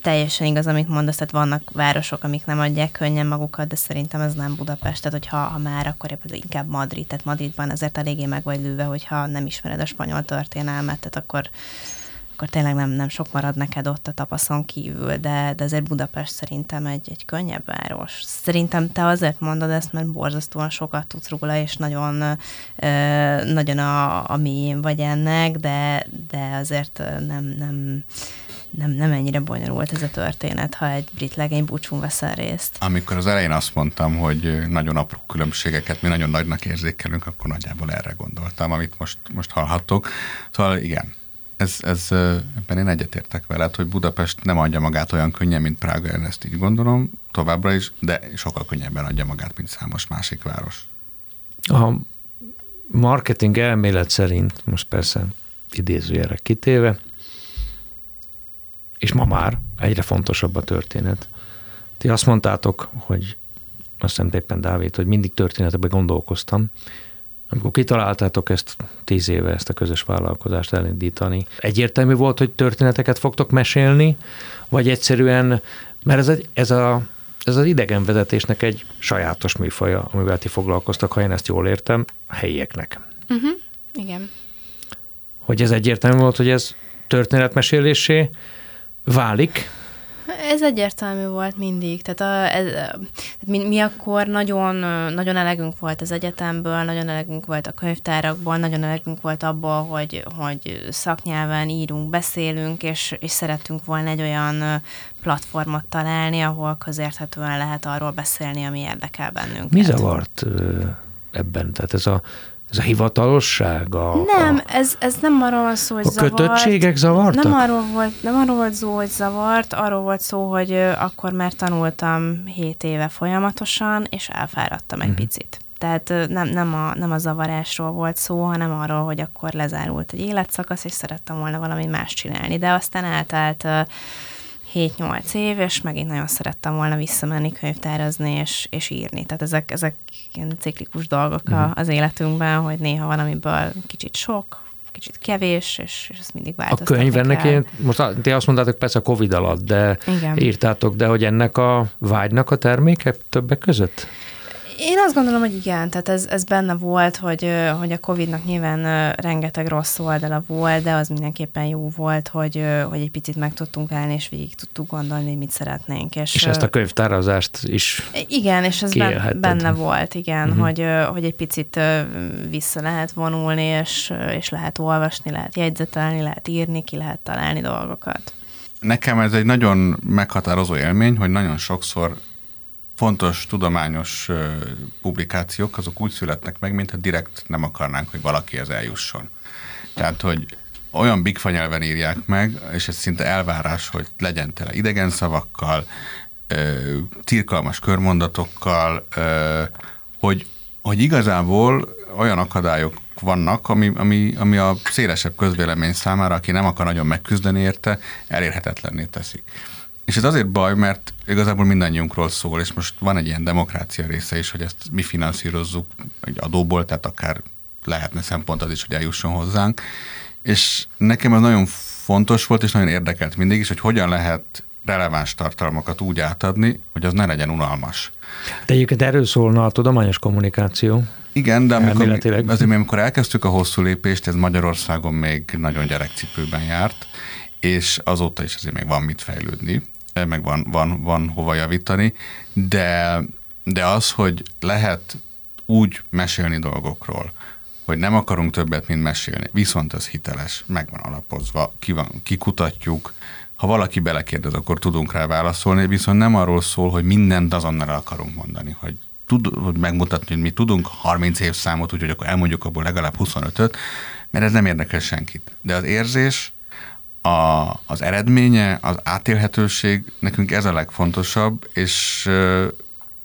teljesen igaz, amit mondasz, tehát vannak városok, amik nem adják könnyen magukat, de szerintem ez nem Budapest, tehát hogyha ha már, akkor inkább Madrid, tehát Madridban azért eléggé meg vagy lőve, hogyha nem ismered a spanyol történelmet, tehát akkor, akkor tényleg nem, nem sok marad neked ott a tapaszon kívül, de, de azért Budapest szerintem egy, egy könnyebb város. Szerintem te azért mondod ezt, mert borzasztóan sokat tudsz róla, és nagyon, nagyon a, a mélyén vagy ennek, de, de azért nem, nem nem, nem ennyire bonyolult ez a történet, ha egy brit legény búcsún veszel részt. Amikor az elején azt mondtam, hogy nagyon apró különbségeket mi nagyon nagynak érzékelünk, akkor nagyjából erre gondoltam, amit most, most hallhattok. Szóval igen, ez, ez, ebben én egyetértek veled, hogy Budapest nem adja magát olyan könnyen, mint Prága, én ezt így gondolom, továbbra is, de sokkal könnyebben adja magát, mint számos másik város. A marketing elmélet szerint, most persze idézőjelre kitéve, és ma már egyre fontosabb a történet. Ti azt mondtátok, hogy azt hiszem éppen Dávid, hogy mindig történetekben gondolkoztam. Amikor kitaláltátok ezt tíz éve, ezt a közös vállalkozást elindítani, egyértelmű volt, hogy történeteket fogtok mesélni, vagy egyszerűen, mert ez, egy, ez, a, ez az idegenvezetésnek egy sajátos műfaja, amivel ti foglalkoztak, ha én ezt jól értem, a helyieknek. Uh-huh. Igen. Hogy ez egyértelmű volt, hogy ez történetmesélésé válik? Ez egyértelmű volt mindig. Tehát a, ez, mi, mi akkor nagyon, nagyon elegünk volt az egyetemből, nagyon elegünk volt a könyvtárakból, nagyon elegünk volt abból, hogy, hogy szaknyelven írunk, beszélünk, és, és szerettünk volna egy olyan platformot találni, ahol közérthetően lehet arról beszélni, ami érdekel bennünket. Mi zavart ebben? Tehát ez a ez a hivatalosság? A, nem, a, ez, ez nem arról van szó, hogy a zavart. kötöttségek zavartak? Nem arról, volt, nem arról volt szó, hogy zavart, arról volt szó, hogy akkor már tanultam 7 éve folyamatosan, és elfáradtam egy uh-huh. picit. Tehát nem, nem, a, nem a zavarásról volt szó, hanem arról, hogy akkor lezárult egy életszakasz, és szerettem volna valami más csinálni. De aztán eltelt 7-8 év, és megint nagyon szerettem volna visszamenni könyvtárazni és, és írni. Tehát ezek, ezek ilyen ciklikus dolgok uh-huh. az életünkben, hogy néha van, amiből kicsit sok, kicsit kevés, és, és ezt mindig változtatni A könyv ennek én, most ti azt mondtátok persze a Covid alatt, de Igen. írtátok, de hogy ennek a vágynak a terméke többek között? Én azt gondolom, hogy igen, tehát ez, ez benne volt, hogy, hogy a Covid-nak nyilván rengeteg rossz oldala volt, de az mindenképpen jó volt, hogy, hogy egy picit meg tudtunk állni, és végig tudtuk gondolni, hogy mit szeretnénk. És, és ezt a könyvtározást is Igen, és ez benne volt, igen, uh-huh. hogy, hogy egy picit vissza lehet vonulni, és, és lehet olvasni, lehet jegyzetelni, lehet írni, ki lehet találni dolgokat. Nekem ez egy nagyon meghatározó élmény, hogy nagyon sokszor fontos tudományos publikációk, azok úgy születnek meg, mintha direkt nem akarnánk, hogy valaki ez eljusson. Tehát, hogy olyan bigfa nyelven írják meg, és ez szinte elvárás, hogy legyen tele idegen szavakkal, cirkalmas körmondatokkal, hogy, hogy igazából olyan akadályok vannak, ami, ami, ami a szélesebb közvélemény számára, aki nem akar nagyon megküzdeni érte, elérhetetlenné teszik. És ez azért baj, mert igazából mindannyiunkról szól, és most van egy ilyen demokrácia része is, hogy ezt mi finanszírozzuk egy adóból, tehát akár lehetne szempont az is, hogy eljusson hozzánk. És nekem az nagyon fontos volt, és nagyon érdekelt mindig is, hogy hogyan lehet releváns tartalmakat úgy átadni, hogy az ne legyen unalmas. De egyébként erről szólna a tudományos kommunikáció. Igen, de amikor, azért, amikor elkezdtük a hosszú lépést, ez Magyarországon még nagyon gyerekcipőben járt, és azóta is azért még van mit fejlődni meg van, van, van hova javítani, de, de az, hogy lehet úgy mesélni dolgokról, hogy nem akarunk többet, mint mesélni, viszont ez hiteles, meg van alapozva, ki van, kikutatjuk, ha valaki belekérdez, akkor tudunk rá válaszolni, viszont nem arról szól, hogy mindent azonnal akarunk mondani, hogy, tud, hogy megmutatni, hogy mi tudunk 30 év számot, úgyhogy akkor elmondjuk abból legalább 25-öt, mert ez nem érdekel senkit. De az érzés, a, az eredménye, az átélhetőség, nekünk ez a legfontosabb, és,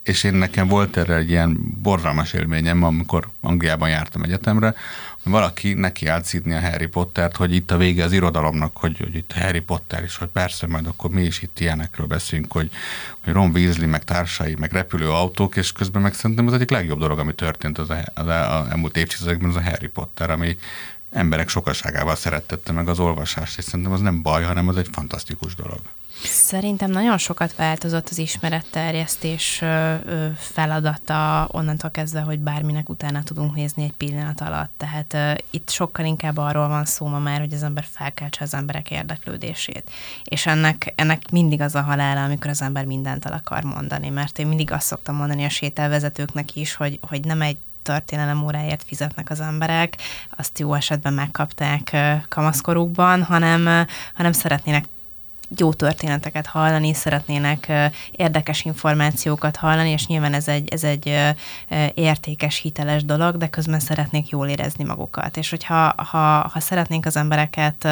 és én nekem volt erre egy ilyen borzalmas élményem, amikor Angliában jártam egyetemre, hogy valaki neki állt szídni a Harry Pottert, hogy itt a vége az irodalomnak, hogy, hogy itt Harry Potter, és hogy persze majd akkor mi is itt ilyenekről beszélünk, hogy, hogy Ron Weasley, meg társai, meg repülőautók, és közben meg szerintem az egyik legjobb dolog, ami történt az, a, az, a, az elmúlt évtizedekben, az a Harry Potter, ami emberek sokaságával szerettette meg az olvasást, és szerintem az nem baj, hanem az egy fantasztikus dolog. Szerintem nagyon sokat változott az ismeretterjesztés feladata onnantól kezdve, hogy bárminek utána tudunk nézni egy pillanat alatt. Tehát itt sokkal inkább arról van szó ma már, hogy az ember felkeltse az emberek érdeklődését. És ennek, ennek mindig az a halála, amikor az ember mindent el akar mondani. Mert én mindig azt szoktam mondani a sétálvezetőknek is, hogy, hogy nem egy történelem óráért fizetnek az emberek, azt jó esetben megkapták kamaszkorukban, hanem, hanem szeretnének jó történeteket hallani, szeretnének érdekes információkat hallani, és nyilván ez egy, ez egy értékes, hiteles dolog, de közben szeretnék jól érezni magukat. És hogyha ha, ha szeretnénk az embereket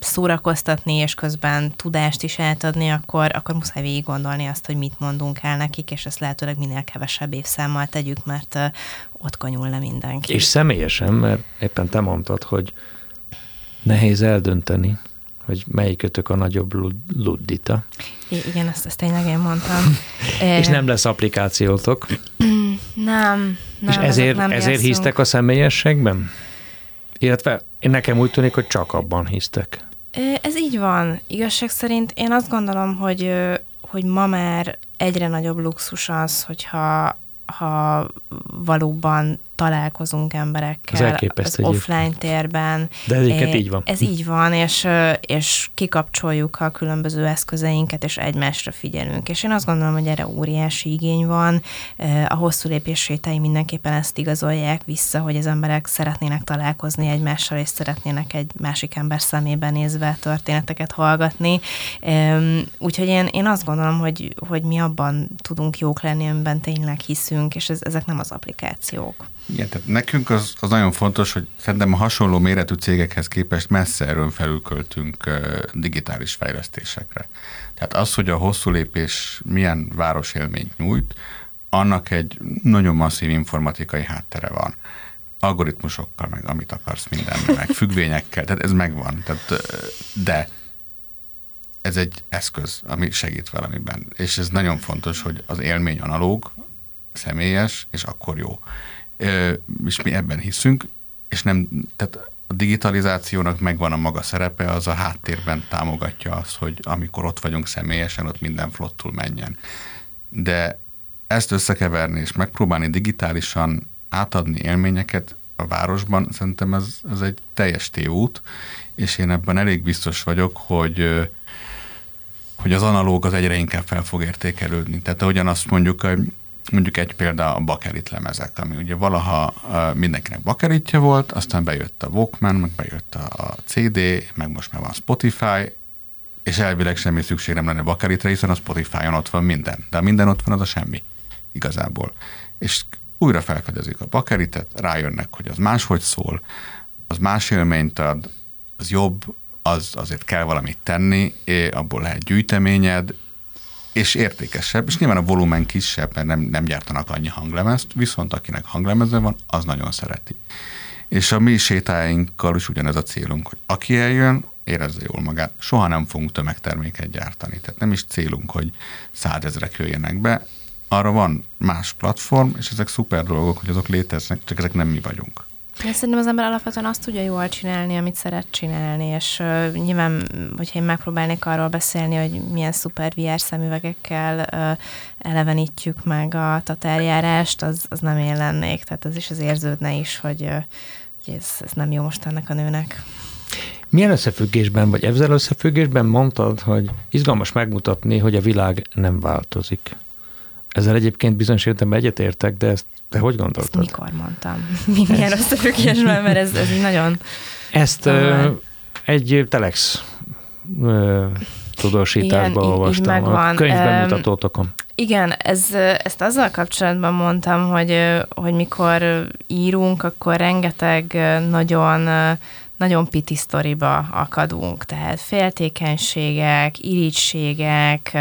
szórakoztatni, és közben tudást is átadni, akkor, akkor muszáj végig gondolni azt, hogy mit mondunk el nekik, és ezt lehetőleg minél kevesebb évszámmal tegyük, mert ott kanyul le mindenki. És személyesen, mert éppen te mondtad, hogy nehéz eldönteni, hogy melyikötök a nagyobb luddita. Igen, ezt, ezt tényleg én mondtam. És nem lesz applikációtok? nem, nem. És ezért, nem ezért hisztek a személyességben? Illetve én nekem úgy tűnik, hogy csak abban hisztek. Ez így van. Igazság szerint én azt gondolom, hogy, hogy ma már egyre nagyobb luxus az, hogyha ha valóban találkozunk emberekkel az offline térben. De egyébként így van. Ez így van, és, és kikapcsoljuk a különböző eszközeinket, és egymásra figyelünk. És én azt gondolom, hogy erre óriási igény van. A hosszú lépésvétei mindenképpen ezt igazolják vissza, hogy az emberek szeretnének találkozni egymással, és szeretnének egy másik ember szemében nézve történeteket hallgatni. Úgyhogy én, én azt gondolom, hogy, hogy mi abban tudunk jók lenni, amiben tényleg hiszünk, és ez, ezek nem az applikációk. Igen, tehát nekünk az, az nagyon fontos, hogy szerintem a hasonló méretű cégekhez képest messze erőn felülköltünk digitális fejlesztésekre. Tehát az, hogy a hosszú lépés milyen városélményt nyújt, annak egy nagyon masszív informatikai háttere van. Algoritmusokkal, meg amit akarsz minden, meg függvényekkel, tehát ez megvan. Tehát, de ez egy eszköz, ami segít valamiben. És ez nagyon fontos, hogy az élmény analóg, személyes, és akkor jó és mi ebben hiszünk, és nem, tehát a digitalizációnak megvan a maga szerepe, az a háttérben támogatja azt, hogy amikor ott vagyunk személyesen, ott minden flottul menjen. De ezt összekeverni és megpróbálni digitálisan átadni élményeket a városban, szerintem ez, ez egy teljes tévút, és én ebben elég biztos vagyok, hogy hogy az analóg az egyre inkább fel fog értékelődni. Tehát ahogyan azt mondjuk, mondjuk egy példa a bakerit lemezek, ami ugye valaha mindenkinek bakeritja volt, aztán bejött a Walkman, meg bejött a CD, meg most már van Spotify, és elvileg semmi szükség nem lenne bakeritre, hiszen a Spotify-on ott van minden. De minden ott van, az a semmi igazából. És újra felfedezik a bakeritet, rájönnek, hogy az máshogy szól, az más élményt ad, az jobb, az azért kell valamit tenni, abból lehet gyűjteményed, és értékesebb, és nyilván a volumen kisebb, mert nem, nem gyártanak annyi hanglemezt, viszont akinek hanglemeze van, az nagyon szereti. És a mi sétáinkkal is ugyanez a célunk, hogy aki eljön, érezze jól magát. Soha nem fogunk tömegterméket gyártani, tehát nem is célunk, hogy százezrek jöjjenek be. Arra van más platform, és ezek szuper dolgok, hogy azok léteznek, csak ezek nem mi vagyunk. Én szerintem az ember alapvetően azt tudja jól csinálni, amit szeret csinálni, és uh, nyilván, hogyha én megpróbálnék arról beszélni, hogy milyen szuper VR szemüvegekkel uh, elevenítjük meg a tatárjárást, az, az nem én lennék, tehát az is az érződne is, hogy, uh, hogy ez, ez nem jó most ennek a nőnek. Milyen összefüggésben, vagy ezzel összefüggésben mondtad, hogy izgalmas megmutatni, hogy a világ nem változik? Ezzel egyébként bizonyos értelemben egyetértek, de ezt te hogy gondoltad? Ezt mikor mondtam? Milyen összefüggésben, mert ez, ez így nagyon... Ezt ö, egy Telex ö, tudósításban Igen, olvastam, így megvan. a könyvbemutatótokon. Igen, ez, ezt azzal kapcsolatban mondtam, hogy, hogy mikor írunk, akkor rengeteg nagyon nagyon piti sztoriba akadunk, tehát féltékenységek, irítségek,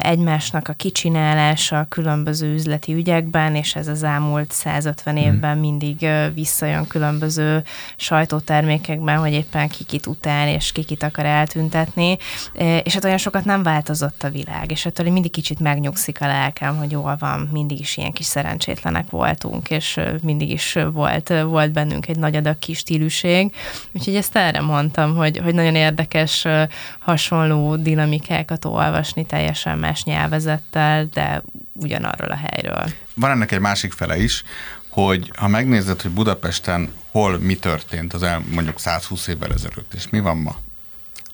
egymásnak a kicsinálása a különböző üzleti ügyekben, és ez az elmúlt 150 hmm. évben mindig visszajön különböző sajtótermékekben, hogy éppen kikit utál, és kikit akar eltüntetni, és hát olyan sokat nem változott a világ, és ettől mindig kicsit megnyugszik a lelkem, hogy jól van, mindig is ilyen kis szerencsétlenek voltunk, és mindig is volt, volt bennünk egy nagy adag kis stíluség, Úgyhogy ezt erre mondtam, hogy, hogy nagyon érdekes hasonló dinamikákat olvasni teljesen más nyelvezettel, de ugyanarról a helyről. Van ennek egy másik fele is, hogy ha megnézed, hogy Budapesten hol mi történt az el mondjuk 120 évvel ezelőtt, és mi van ma,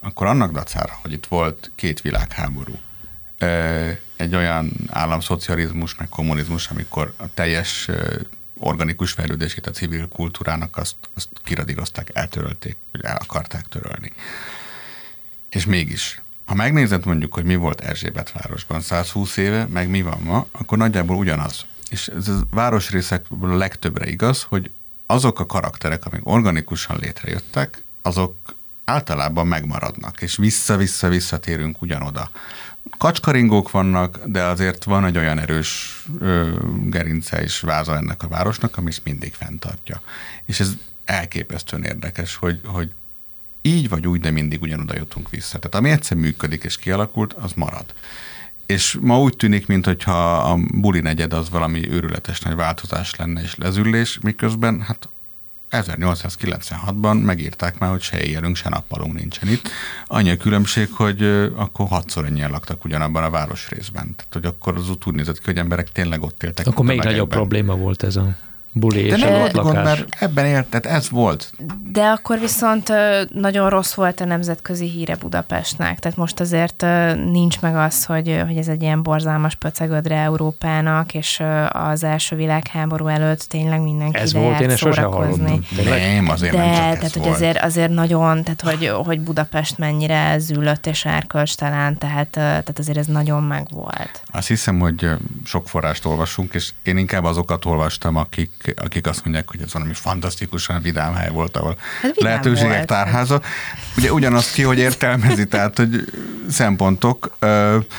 akkor annak dacára, hogy itt volt két világháború, egy olyan államszocializmus, meg kommunizmus, amikor a teljes organikus fejlődését a civil kultúrának azt, azt kiradírozták, eltörölték, vagy el akarták törölni. És mégis, ha megnézed mondjuk, hogy mi volt Erzsébet városban 120 éve, meg mi van ma, akkor nagyjából ugyanaz. És ez a városrészekből a legtöbbre igaz, hogy azok a karakterek, amik organikusan létrejöttek, azok általában megmaradnak, és vissza-vissza-vissza térünk ugyanoda kacskaringók vannak, de azért van egy olyan erős ö, gerince és váza ennek a városnak, ami ezt mindig fenntartja. És ez elképesztően érdekes, hogy, hogy így vagy úgy, de mindig ugyanoda jutunk vissza. Tehát ami egyszer működik és kialakult, az marad. És ma úgy tűnik, mintha a buli negyed az valami őrületes nagy változás lenne és lezüllés, miközben hát 1896-ban megírták már, hogy se éjjelünk, se nappalunk nincsen itt. Annyi a különbség, hogy akkor hatszor ennyien laktak ugyanabban a városrészben. Tehát, hogy akkor az úgy nézett ki, hogy emberek tényleg ott éltek. Akkor még nagyobb probléma volt ez a buli és De a gond, mert ebben élt, tehát ez volt. De akkor viszont nagyon rossz volt a nemzetközi híre Budapestnek, tehát most azért nincs meg az, hogy, hogy ez egy ilyen borzalmas pöcegödre Európának, és az első világháború előtt tényleg mindenki Ez volt, én sose hallottam. Nem, azért De, nem csak tehát, ez hogy volt. azért, azért nagyon, tehát hogy, hogy Budapest mennyire zűlött és árkölcstelen, tehát, tehát azért ez nagyon megvolt. Azt hiszem, hogy sok forrást olvasunk, és én inkább azokat olvastam, akik akik azt mondják, hogy ez valami fantasztikusan vidám hely volt, ahol hát lehetőségek volt. tárháza. Ugye ugyanazt ki, hogy értelmezi, tehát, hogy szempontok.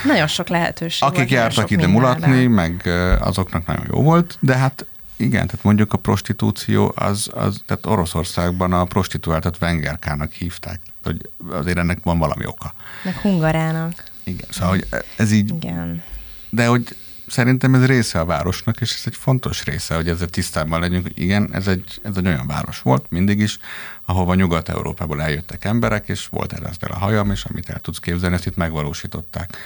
Nagyon sok lehetőség Akik volt, jártak ide mulatni, meg azoknak nagyon jó volt, de hát igen, tehát mondjuk a prostitúció, az, az tehát Oroszországban a prostituáltat vengerkának hívták, hogy azért ennek van valami oka. Meg hungarának. Igen, szóval hogy ez így... Igen. De hogy szerintem ez része a városnak, és ez egy fontos része, hogy ezzel tisztában legyünk, igen, ez egy, ez egy olyan város volt mindig is, ahova Nyugat-Európából eljöttek emberek, és volt erre a hajam, és amit el tudsz képzelni, ezt itt megvalósították.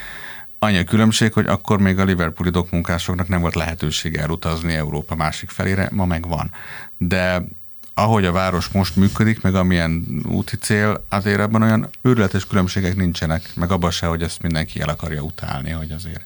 Annyi a különbség, hogy akkor még a Liverpooli dokmunkásoknak nem volt lehetőség elutazni Európa másik felére, ma meg van. De ahogy a város most működik, meg amilyen úti cél, azért ebben olyan őrületes különbségek nincsenek, meg abban se, hogy ezt mindenki el akarja utálni, hogy azért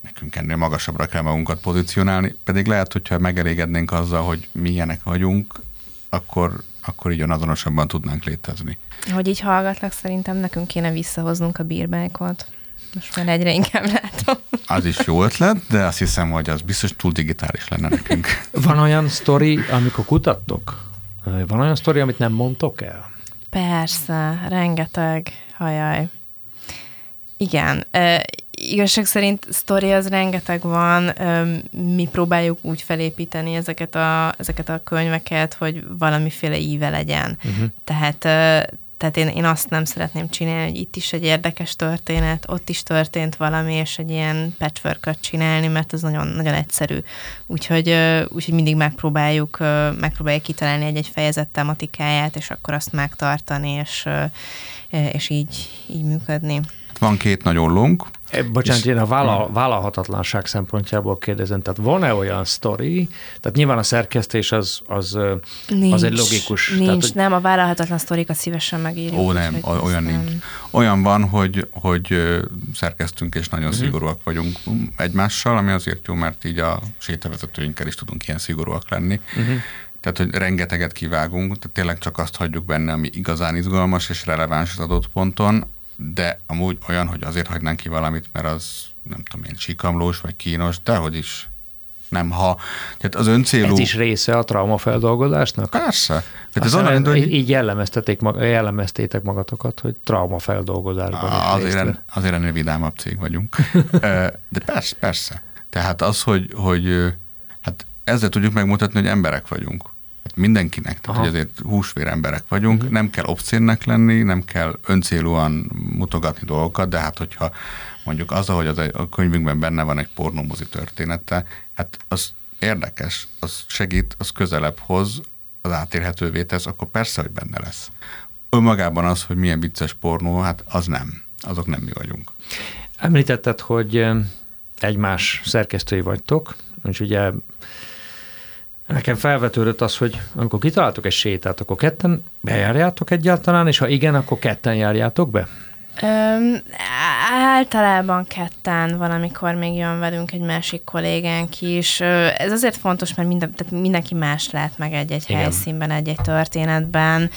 nekünk ennél magasabbra kell magunkat pozícionálni, pedig lehet, hogyha megelégednénk azzal, hogy milyenek vagyunk, akkor, akkor így azonosabban tudnánk létezni. Hogy így hallgatlak, szerintem nekünk kéne visszahoznunk a bírbájkot. Most már egyre inkább látom. Az is jó ötlet, de azt hiszem, hogy az biztos túl digitális lenne nekünk. Van olyan sztori, amikor kutattok? Van olyan sztori, amit nem mondtok el? Persze, rengeteg, hajaj. Igen, e, igazság szerint sztori az rengeteg van, mi próbáljuk úgy felépíteni ezeket a, ezeket a könyveket, hogy valamiféle íve legyen. Uh-huh. Tehát tehát én, én azt nem szeretném csinálni, hogy itt is egy érdekes történet, ott is történt valami, és egy ilyen patchwork csinálni, mert ez nagyon, nagyon egyszerű. Úgyhogy, úgyhogy mindig megpróbáljuk, megpróbáljuk kitalálni egy-egy fejezet tematikáját, és akkor azt megtartani, és, és így, így működni. Van két nagy ollónk. E, bocsánat, én a vállal, vállalhatatlanság szempontjából kérdezem, tehát van-e olyan sztori, tehát nyilván a szerkesztés az, az, nincs, az egy logikus. Nincs, tehát, hogy... nem, a vállalhatatlan sztorikat szívesen megírjuk. Ó, nem, olyan nincs. Nem. Olyan van, hogy, hogy szerkeztünk és nagyon uh-huh. szigorúak vagyunk egymással, ami azért jó, mert így a sétavezetőinkkel is tudunk ilyen szigorúak lenni. Uh-huh. Tehát, hogy rengeteget kivágunk, tehát tényleg csak azt hagyjuk benne, ami igazán izgalmas és releváns az adott ponton, de amúgy olyan, hogy azért hagynánk ki valamit, mert az nem tudom én, sikamlós vagy kínos, de hogy is nem ha. Tehát az öncélú... Ez is része a traumafeldolgozásnak? Persze. Tehát ez onnan, hogy... Így jellemeztetek, jellemeztétek magatokat, hogy traumafeldolgozásban azért, en, azért ennél vidámabb cég vagyunk. De persze, persze. Tehát az, hogy, hogy hát ezzel tudjuk megmutatni, hogy emberek vagyunk mindenkinek, tehát hogy azért húsvér emberek vagyunk, uh-huh. nem kell obszénnek lenni, nem kell öncélúan mutogatni dolgokat, de hát hogyha mondjuk az, ahogy az a könyvünkben benne van egy pornómozi története, hát az érdekes, az segít, az közelebb hoz, az átérhetővé tesz, akkor persze, hogy benne lesz. Önmagában az, hogy milyen vicces pornó, hát az nem. Azok nem mi vagyunk. Említetted, hogy egymás szerkesztői vagytok, és ugye Nekem felvetődött az, hogy amikor kitaláltok egy sétát, akkor ketten bejárjátok egyáltalán, és ha igen, akkor ketten járjátok be? Öm, általában ketten van, amikor még jön velünk egy másik kollégánk is. Ez azért fontos, mert minden, tehát mindenki más lát meg egy-egy Igen. helyszínben, egy-egy történetben,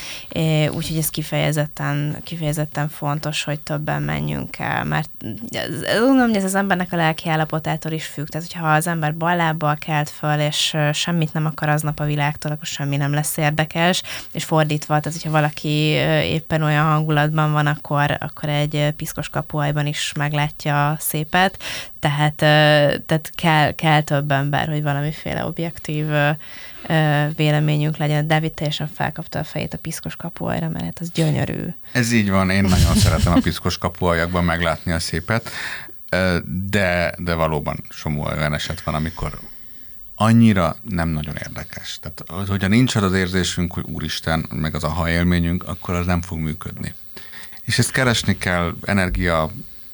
úgyhogy ez kifejezetten, kifejezetten fontos, hogy többen menjünk el, mert ez, gondolom, hogy ez az embernek a lelki állapotától is függ. Tehát, hogyha az ember ballábbal kelt föl, és semmit nem akar aznap a világtól, akkor semmi nem lesz érdekes, és fordítva, tehát hogyha valaki éppen olyan hangulatban van, akkor, akkor egy piszkos kapuajban is meglátja a szépet, tehát, tehát kell, kell több ember, hogy valamiféle objektív véleményünk legyen. David teljesen felkapta a fejét a piszkos kapuajra, mert hát az gyönyörű. Ez így van, én nagyon szeretem a piszkos kapuajakban meglátni a szépet, de, de valóban somó olyan eset van, amikor annyira nem nagyon érdekes. Tehát, hogyha nincs az érzésünk, hogy úristen, meg az a ha élményünk, akkor az nem fog működni. És ezt keresni kell, energia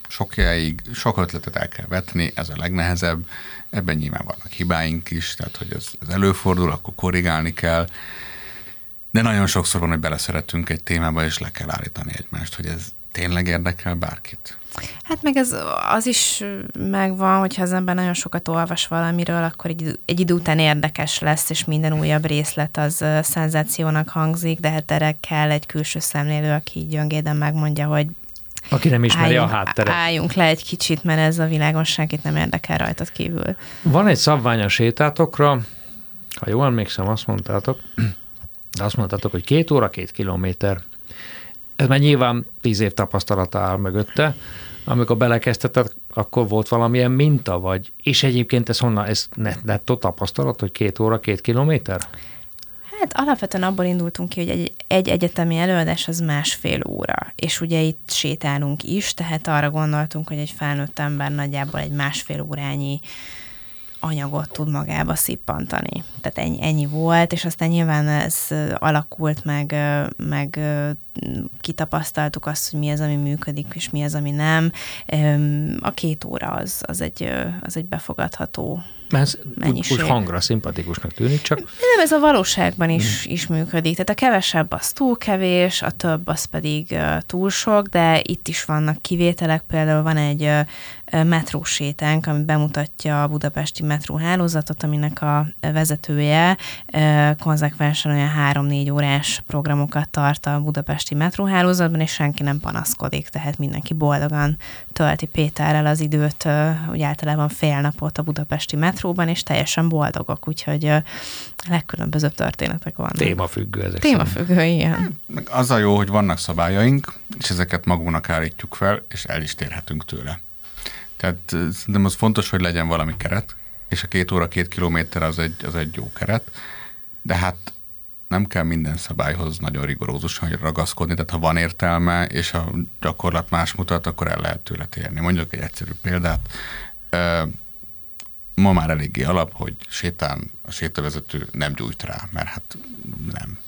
sokjáig, sok ötletet el kell vetni, ez a legnehezebb, ebben nyilván vannak hibáink is, tehát hogy ez, ez előfordul, akkor korrigálni kell, de nagyon sokszor van, hogy beleszeretünk egy témába, és le kell állítani egymást, hogy ez tényleg érdekel bárkit. Hát meg ez az is megvan, hogyha az ember nagyon sokat olvas valamiről, akkor egy, egy idő után érdekes lesz, és minden újabb részlet az szenzációnak hangzik, de hát erre kell egy külső szemlélő, aki gyöngéden megmondja, hogy aki nem ismeri álljunk, a hátteret. Álljunk le egy kicsit, mert ez a világon senkit nem érdekel rajtad kívül. Van egy szabvány a sétátokra, ha jól emlékszem, azt mondtátok, de azt mondtátok, hogy két óra, két kilométer. Ez már nyilván tíz év tapasztalata áll mögötte. Amikor belekezdtetek, akkor volt valamilyen minta, vagy, és egyébként ez honnan, ez nettó tapasztalat, hogy két óra, két kilométer? Hát alapvetően abból indultunk ki, hogy egy, egy egyetemi előadás az másfél óra, és ugye itt sétálunk is, tehát arra gondoltunk, hogy egy felnőtt ember nagyjából egy másfél órányi anyagot tud magába szippantani. Tehát ennyi, ennyi volt, és aztán nyilván ez alakult, meg, meg kitapasztaltuk azt, hogy mi az, ami működik, és mi az, ami nem. A két óra az, az, egy, az egy befogadható ez úgy, úgy hangra szimpatikusnak tűnik, csak... Nem, ez a valóságban is, hmm. is működik. Tehát a kevesebb az túl kevés, a több az pedig túl sok, de itt is vannak kivételek. Például van egy metrósétánk, ami bemutatja a budapesti metróhálózatot, aminek a vezetője konzekvensen olyan három-négy órás programokat tart a budapesti metróhálózatban, és senki nem panaszkodik, tehát mindenki boldogan tölti Péterrel az időt, úgy általában fél napot a budapesti metróban, és teljesen boldogok, úgyhogy legkülönbözőbb történetek vannak. Témafüggő ezek Témafüggő, ilyen. Az a jó, hogy vannak szabályaink, és ezeket magunknak állítjuk fel, és el is térhetünk tőle. Tehát szerintem az fontos, hogy legyen valami keret, és a két óra, két kilométer az egy, az egy jó keret, de hát nem kell minden szabályhoz nagyon rigorózusan ragaszkodni, tehát ha van értelme, és a gyakorlat más mutat, akkor el lehet tőle térni. Mondjuk egy egyszerű példát. Ma már eléggé alap, hogy sétán a sétavezető nem gyújt rá, mert hát nem.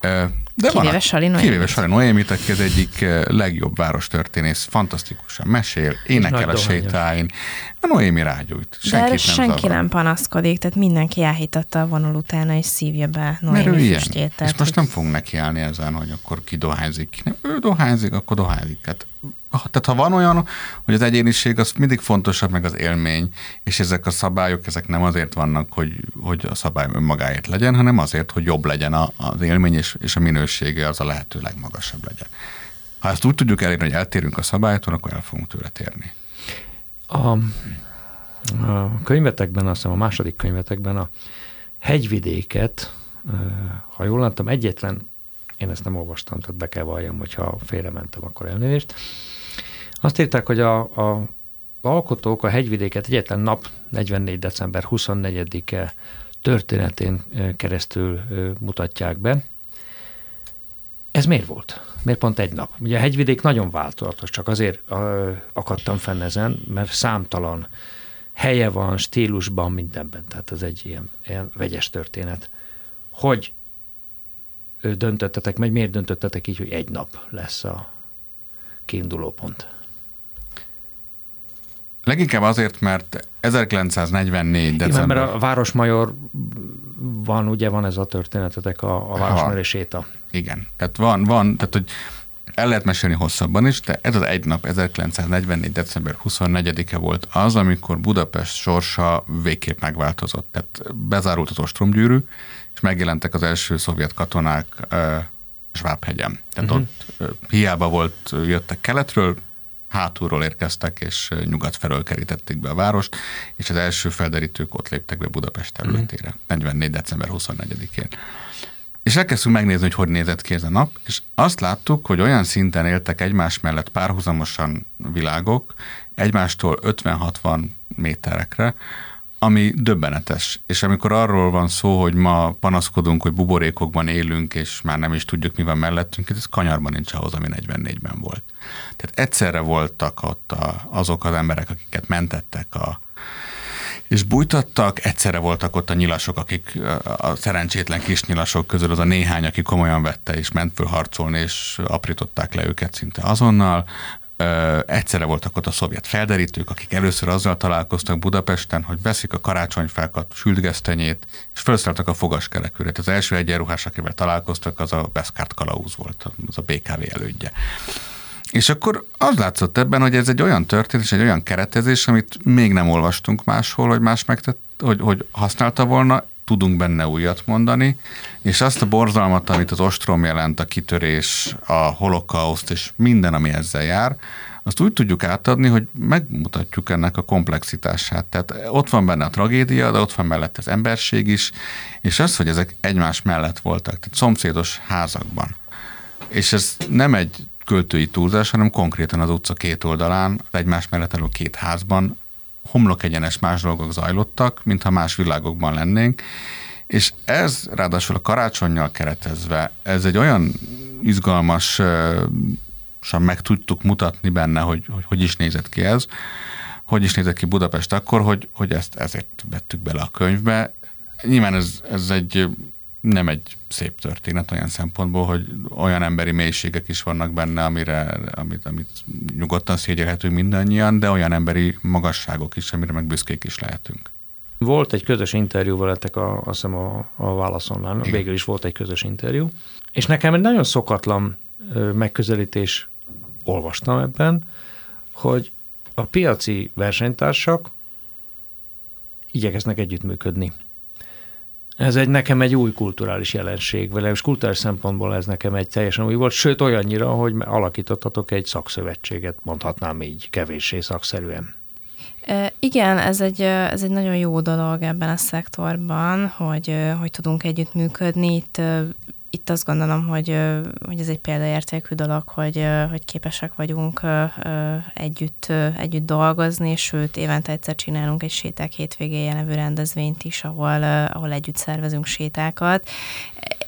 De kivéve van, Sali Noémit. Kivéve Sali Noémit, aki az egyik legjobb várostörténész, fantasztikusan mesél, énekel a sétáin. A Noémi rágyújt. Senki nem senki zavar. nem panaszkodik, tehát mindenki elhitatta a vonal utána, és szívja be Noémi füstjét. És most nem fogunk nekiállni ezen, hogy akkor ki dohányzik. Nem, ő dohányzik, akkor dohányzik. Hát tehát ha van olyan, hogy az egyéniség az mindig fontosabb, meg az élmény, és ezek a szabályok, ezek nem azért vannak, hogy, hogy a szabály önmagáért legyen, hanem azért, hogy jobb legyen a, az élmény, és, és a minősége az a lehető legmagasabb legyen. Ha ezt úgy tudjuk elérni, hogy eltérünk a szabálytól, akkor el fogunk tőle térni. A, a könyvetekben, azt hiszem a második könyvetekben a hegyvidéket, ha jól láttam, egyetlen, én ezt nem olvastam, tehát be kell valljam, hogyha félrementem, akkor elnézést, azt írták, hogy a, a alkotók a hegyvidéket egyetlen nap, 44. december 24-e történetén keresztül mutatják be. Ez miért volt? Miért pont egy nap? Ugye a hegyvidék nagyon változatos, csak azért akadtam fenn ezen, mert számtalan helye van, stílusban, mindenben. Tehát ez egy ilyen, ilyen vegyes történet. Hogy döntöttetek, vagy miért döntöttetek így, hogy egy nap lesz a kiinduló pont? Leginkább azért, mert 1944 december... mert a Városmajor van, ugye van ez a történetetek, a, a Városmajor séta. Igen, tehát van, van, tehát hogy el lehet mesélni hosszabban is, de ez az egy nap, 1944. december 24-e volt az, amikor Budapest sorsa végképp megváltozott. Tehát bezárult az ostromgyűrű, és megjelentek az első szovjet katonák uh, Svábhegyen. Tehát uh-huh. ott uh, hiába volt, jöttek keletről, hátulról érkeztek, és nyugat felől kerítették be a várost, és az első felderítők ott léptek be Budapest területére, mm. 44. december 24-én. És elkezdtünk megnézni, hogy hogy nézett ki ez a nap, és azt láttuk, hogy olyan szinten éltek egymás mellett párhuzamosan világok, egymástól 50-60 méterekre, ami döbbenetes. És amikor arról van szó, hogy ma panaszkodunk, hogy buborékokban élünk, és már nem is tudjuk, mi van mellettünk, ez kanyarban nincs ahhoz, ami 44-ben volt. Tehát egyszerre voltak ott a, azok az emberek, akiket mentettek a, és bújtattak, egyszerre voltak ott a nyilasok, akik a szerencsétlen kis nyilasok közül az a néhány, aki komolyan vette és ment föl harcolni, és aprították le őket szinte azonnal. Egyszerre voltak ott a szovjet felderítők, akik először azzal találkoztak Budapesten, hogy veszik a karácsonyfákat, sültgesztenyét, és felszálltak a fogaskerekűre. Az első egyenruhás, akivel találkoztak, az a Beszkárt Kalauz volt, az a BKV elődje. És akkor az látszott ebben, hogy ez egy olyan történet, egy olyan keretezés, amit még nem olvastunk máshol, hogy más megtett, hogy, hogy használta volna, tudunk benne újat mondani, és azt a borzalmat, amit az ostrom jelent, a kitörés, a holokauszt és minden, ami ezzel jár, azt úgy tudjuk átadni, hogy megmutatjuk ennek a komplexitását. Tehát ott van benne a tragédia, de ott van mellett az emberség is, és az, hogy ezek egymás mellett voltak, tehát szomszédos házakban. És ez nem egy költői túlzás, hanem konkrétan az utca két oldalán, egymás mellett elő két házban homlok egyenes más dolgok zajlottak, mintha más világokban lennénk, és ez ráadásul a karácsonyjal keretezve, ez egy olyan izgalmas, meg tudtuk mutatni benne, hogy, hogy hogy is nézett ki ez, hogy is nézett ki Budapest akkor, hogy, hogy ezt ezért vettük bele a könyvbe. Nyilván ez, ez egy nem egy szép történet olyan szempontból, hogy olyan emberi mélységek is vannak benne, amire, amit, amit nyugodtan szégyelhetünk mindannyian, de olyan emberi magasságok is, amire meg büszkék is lehetünk. Volt egy közös interjú veletek, a, azt hiszem a, a válaszonlán, végül is volt egy közös interjú, és nekem egy nagyon szokatlan megközelítés olvastam ebben, hogy a piaci versenytársak igyekeznek együttműködni. Ez egy nekem egy új kulturális jelenség, és kulturális szempontból ez nekem egy teljesen új volt, sőt olyannyira, hogy alakítottatok egy szakszövetséget, mondhatnám így, kevéssé szakszerűen. Igen, ez egy, ez egy nagyon jó dolog ebben a szektorban, hogy, hogy tudunk együttműködni. Itt itt azt gondolom, hogy, hogy ez egy példaértékű dolog, hogy, hogy képesek vagyunk együtt, együtt dolgozni, sőt, évente egyszer csinálunk egy séták hétvégéje nevű rendezvényt is, ahol, ahol együtt szervezünk sétákat.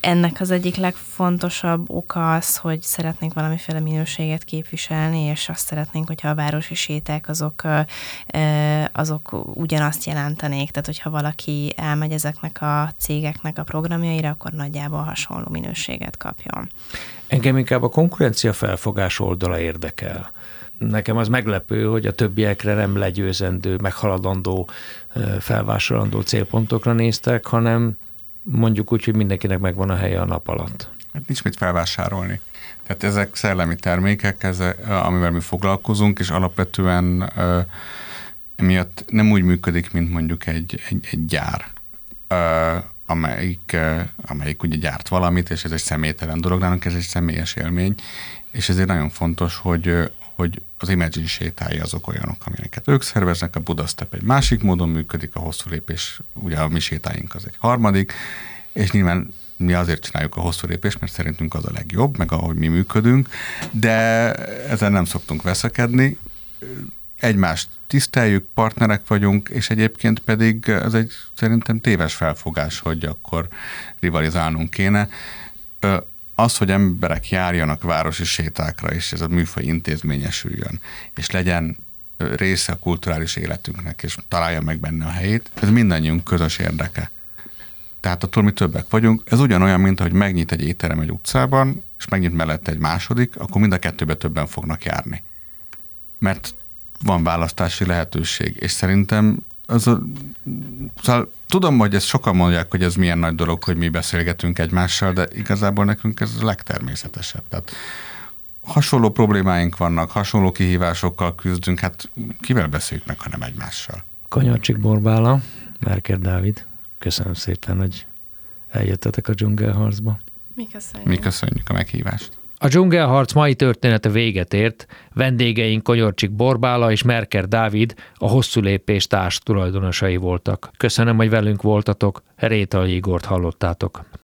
Ennek az egyik legfontosabb oka az, hogy szeretnénk valamiféle minőséget képviselni, és azt szeretnénk, hogyha a városi séták azok, azok ugyanazt jelentenék, tehát hogyha valaki elmegy ezeknek a cégeknek a programjaira, akkor nagyjából hasonló minőséget kapjon. Engem inkább a konkurencia felfogás oldala érdekel. Nekem az meglepő, hogy a többiekre nem legyőzendő, meghaladandó, felvásolandó célpontokra néztek, hanem mondjuk úgy, hogy mindenkinek megvan a helye a nap alatt. Hát nincs mit felvásárolni. Tehát ezek szellemi termékek, ezek, amivel mi foglalkozunk, és alapvetően emiatt nem úgy működik, mint mondjuk egy, egy, egy gyár amelyik, amelyik ugye gyárt valamit, és ez egy személytelen dolog, nálunk ez egy személyes élmény, és ezért nagyon fontos, hogy, hogy az Imagine sétái azok olyanok, amiket ők szerveznek, a Budastep egy másik módon működik, a hosszú lépés, ugye a mi sétáink az egy harmadik, és nyilván mi azért csináljuk a hosszú lépést, mert szerintünk az a legjobb, meg ahogy mi működünk, de ezzel nem szoktunk veszekedni, egymást tiszteljük, partnerek vagyunk, és egyébként pedig ez egy szerintem téves felfogás, hogy akkor rivalizálnunk kéne. Az, hogy emberek járjanak városi sétákra, és ez a műfaj intézményesüljön, és legyen része a kulturális életünknek, és találja meg benne a helyét, ez mindannyiunk közös érdeke. Tehát attól mi többek vagyunk. Ez ugyanolyan, mint hogy megnyit egy étterem egy utcában, és megnyit mellette egy második, akkor mind a kettőbe többen fognak járni. Mert van választási lehetőség, és szerintem az a, szóval tudom, hogy ezt sokan mondják, hogy ez milyen nagy dolog, hogy mi beszélgetünk egymással, de igazából nekünk ez a legtermészetesebb. Tehát hasonló problémáink vannak, hasonló kihívásokkal küzdünk, hát kivel beszéljük meg, ha nem egymással? Kanyarcsik Borbála, Merker Dávid, köszönöm szépen, hogy eljöttetek a dzsungelharcba. Mi köszönjük. Mi köszönjük a meghívást. A dzsungelharc mai története véget ért, vendégeink Konyorcsik Borbála és Merker Dávid a hosszú lépés társ tulajdonosai voltak. Köszönöm, hogy velünk voltatok, Réta Igort hallottátok.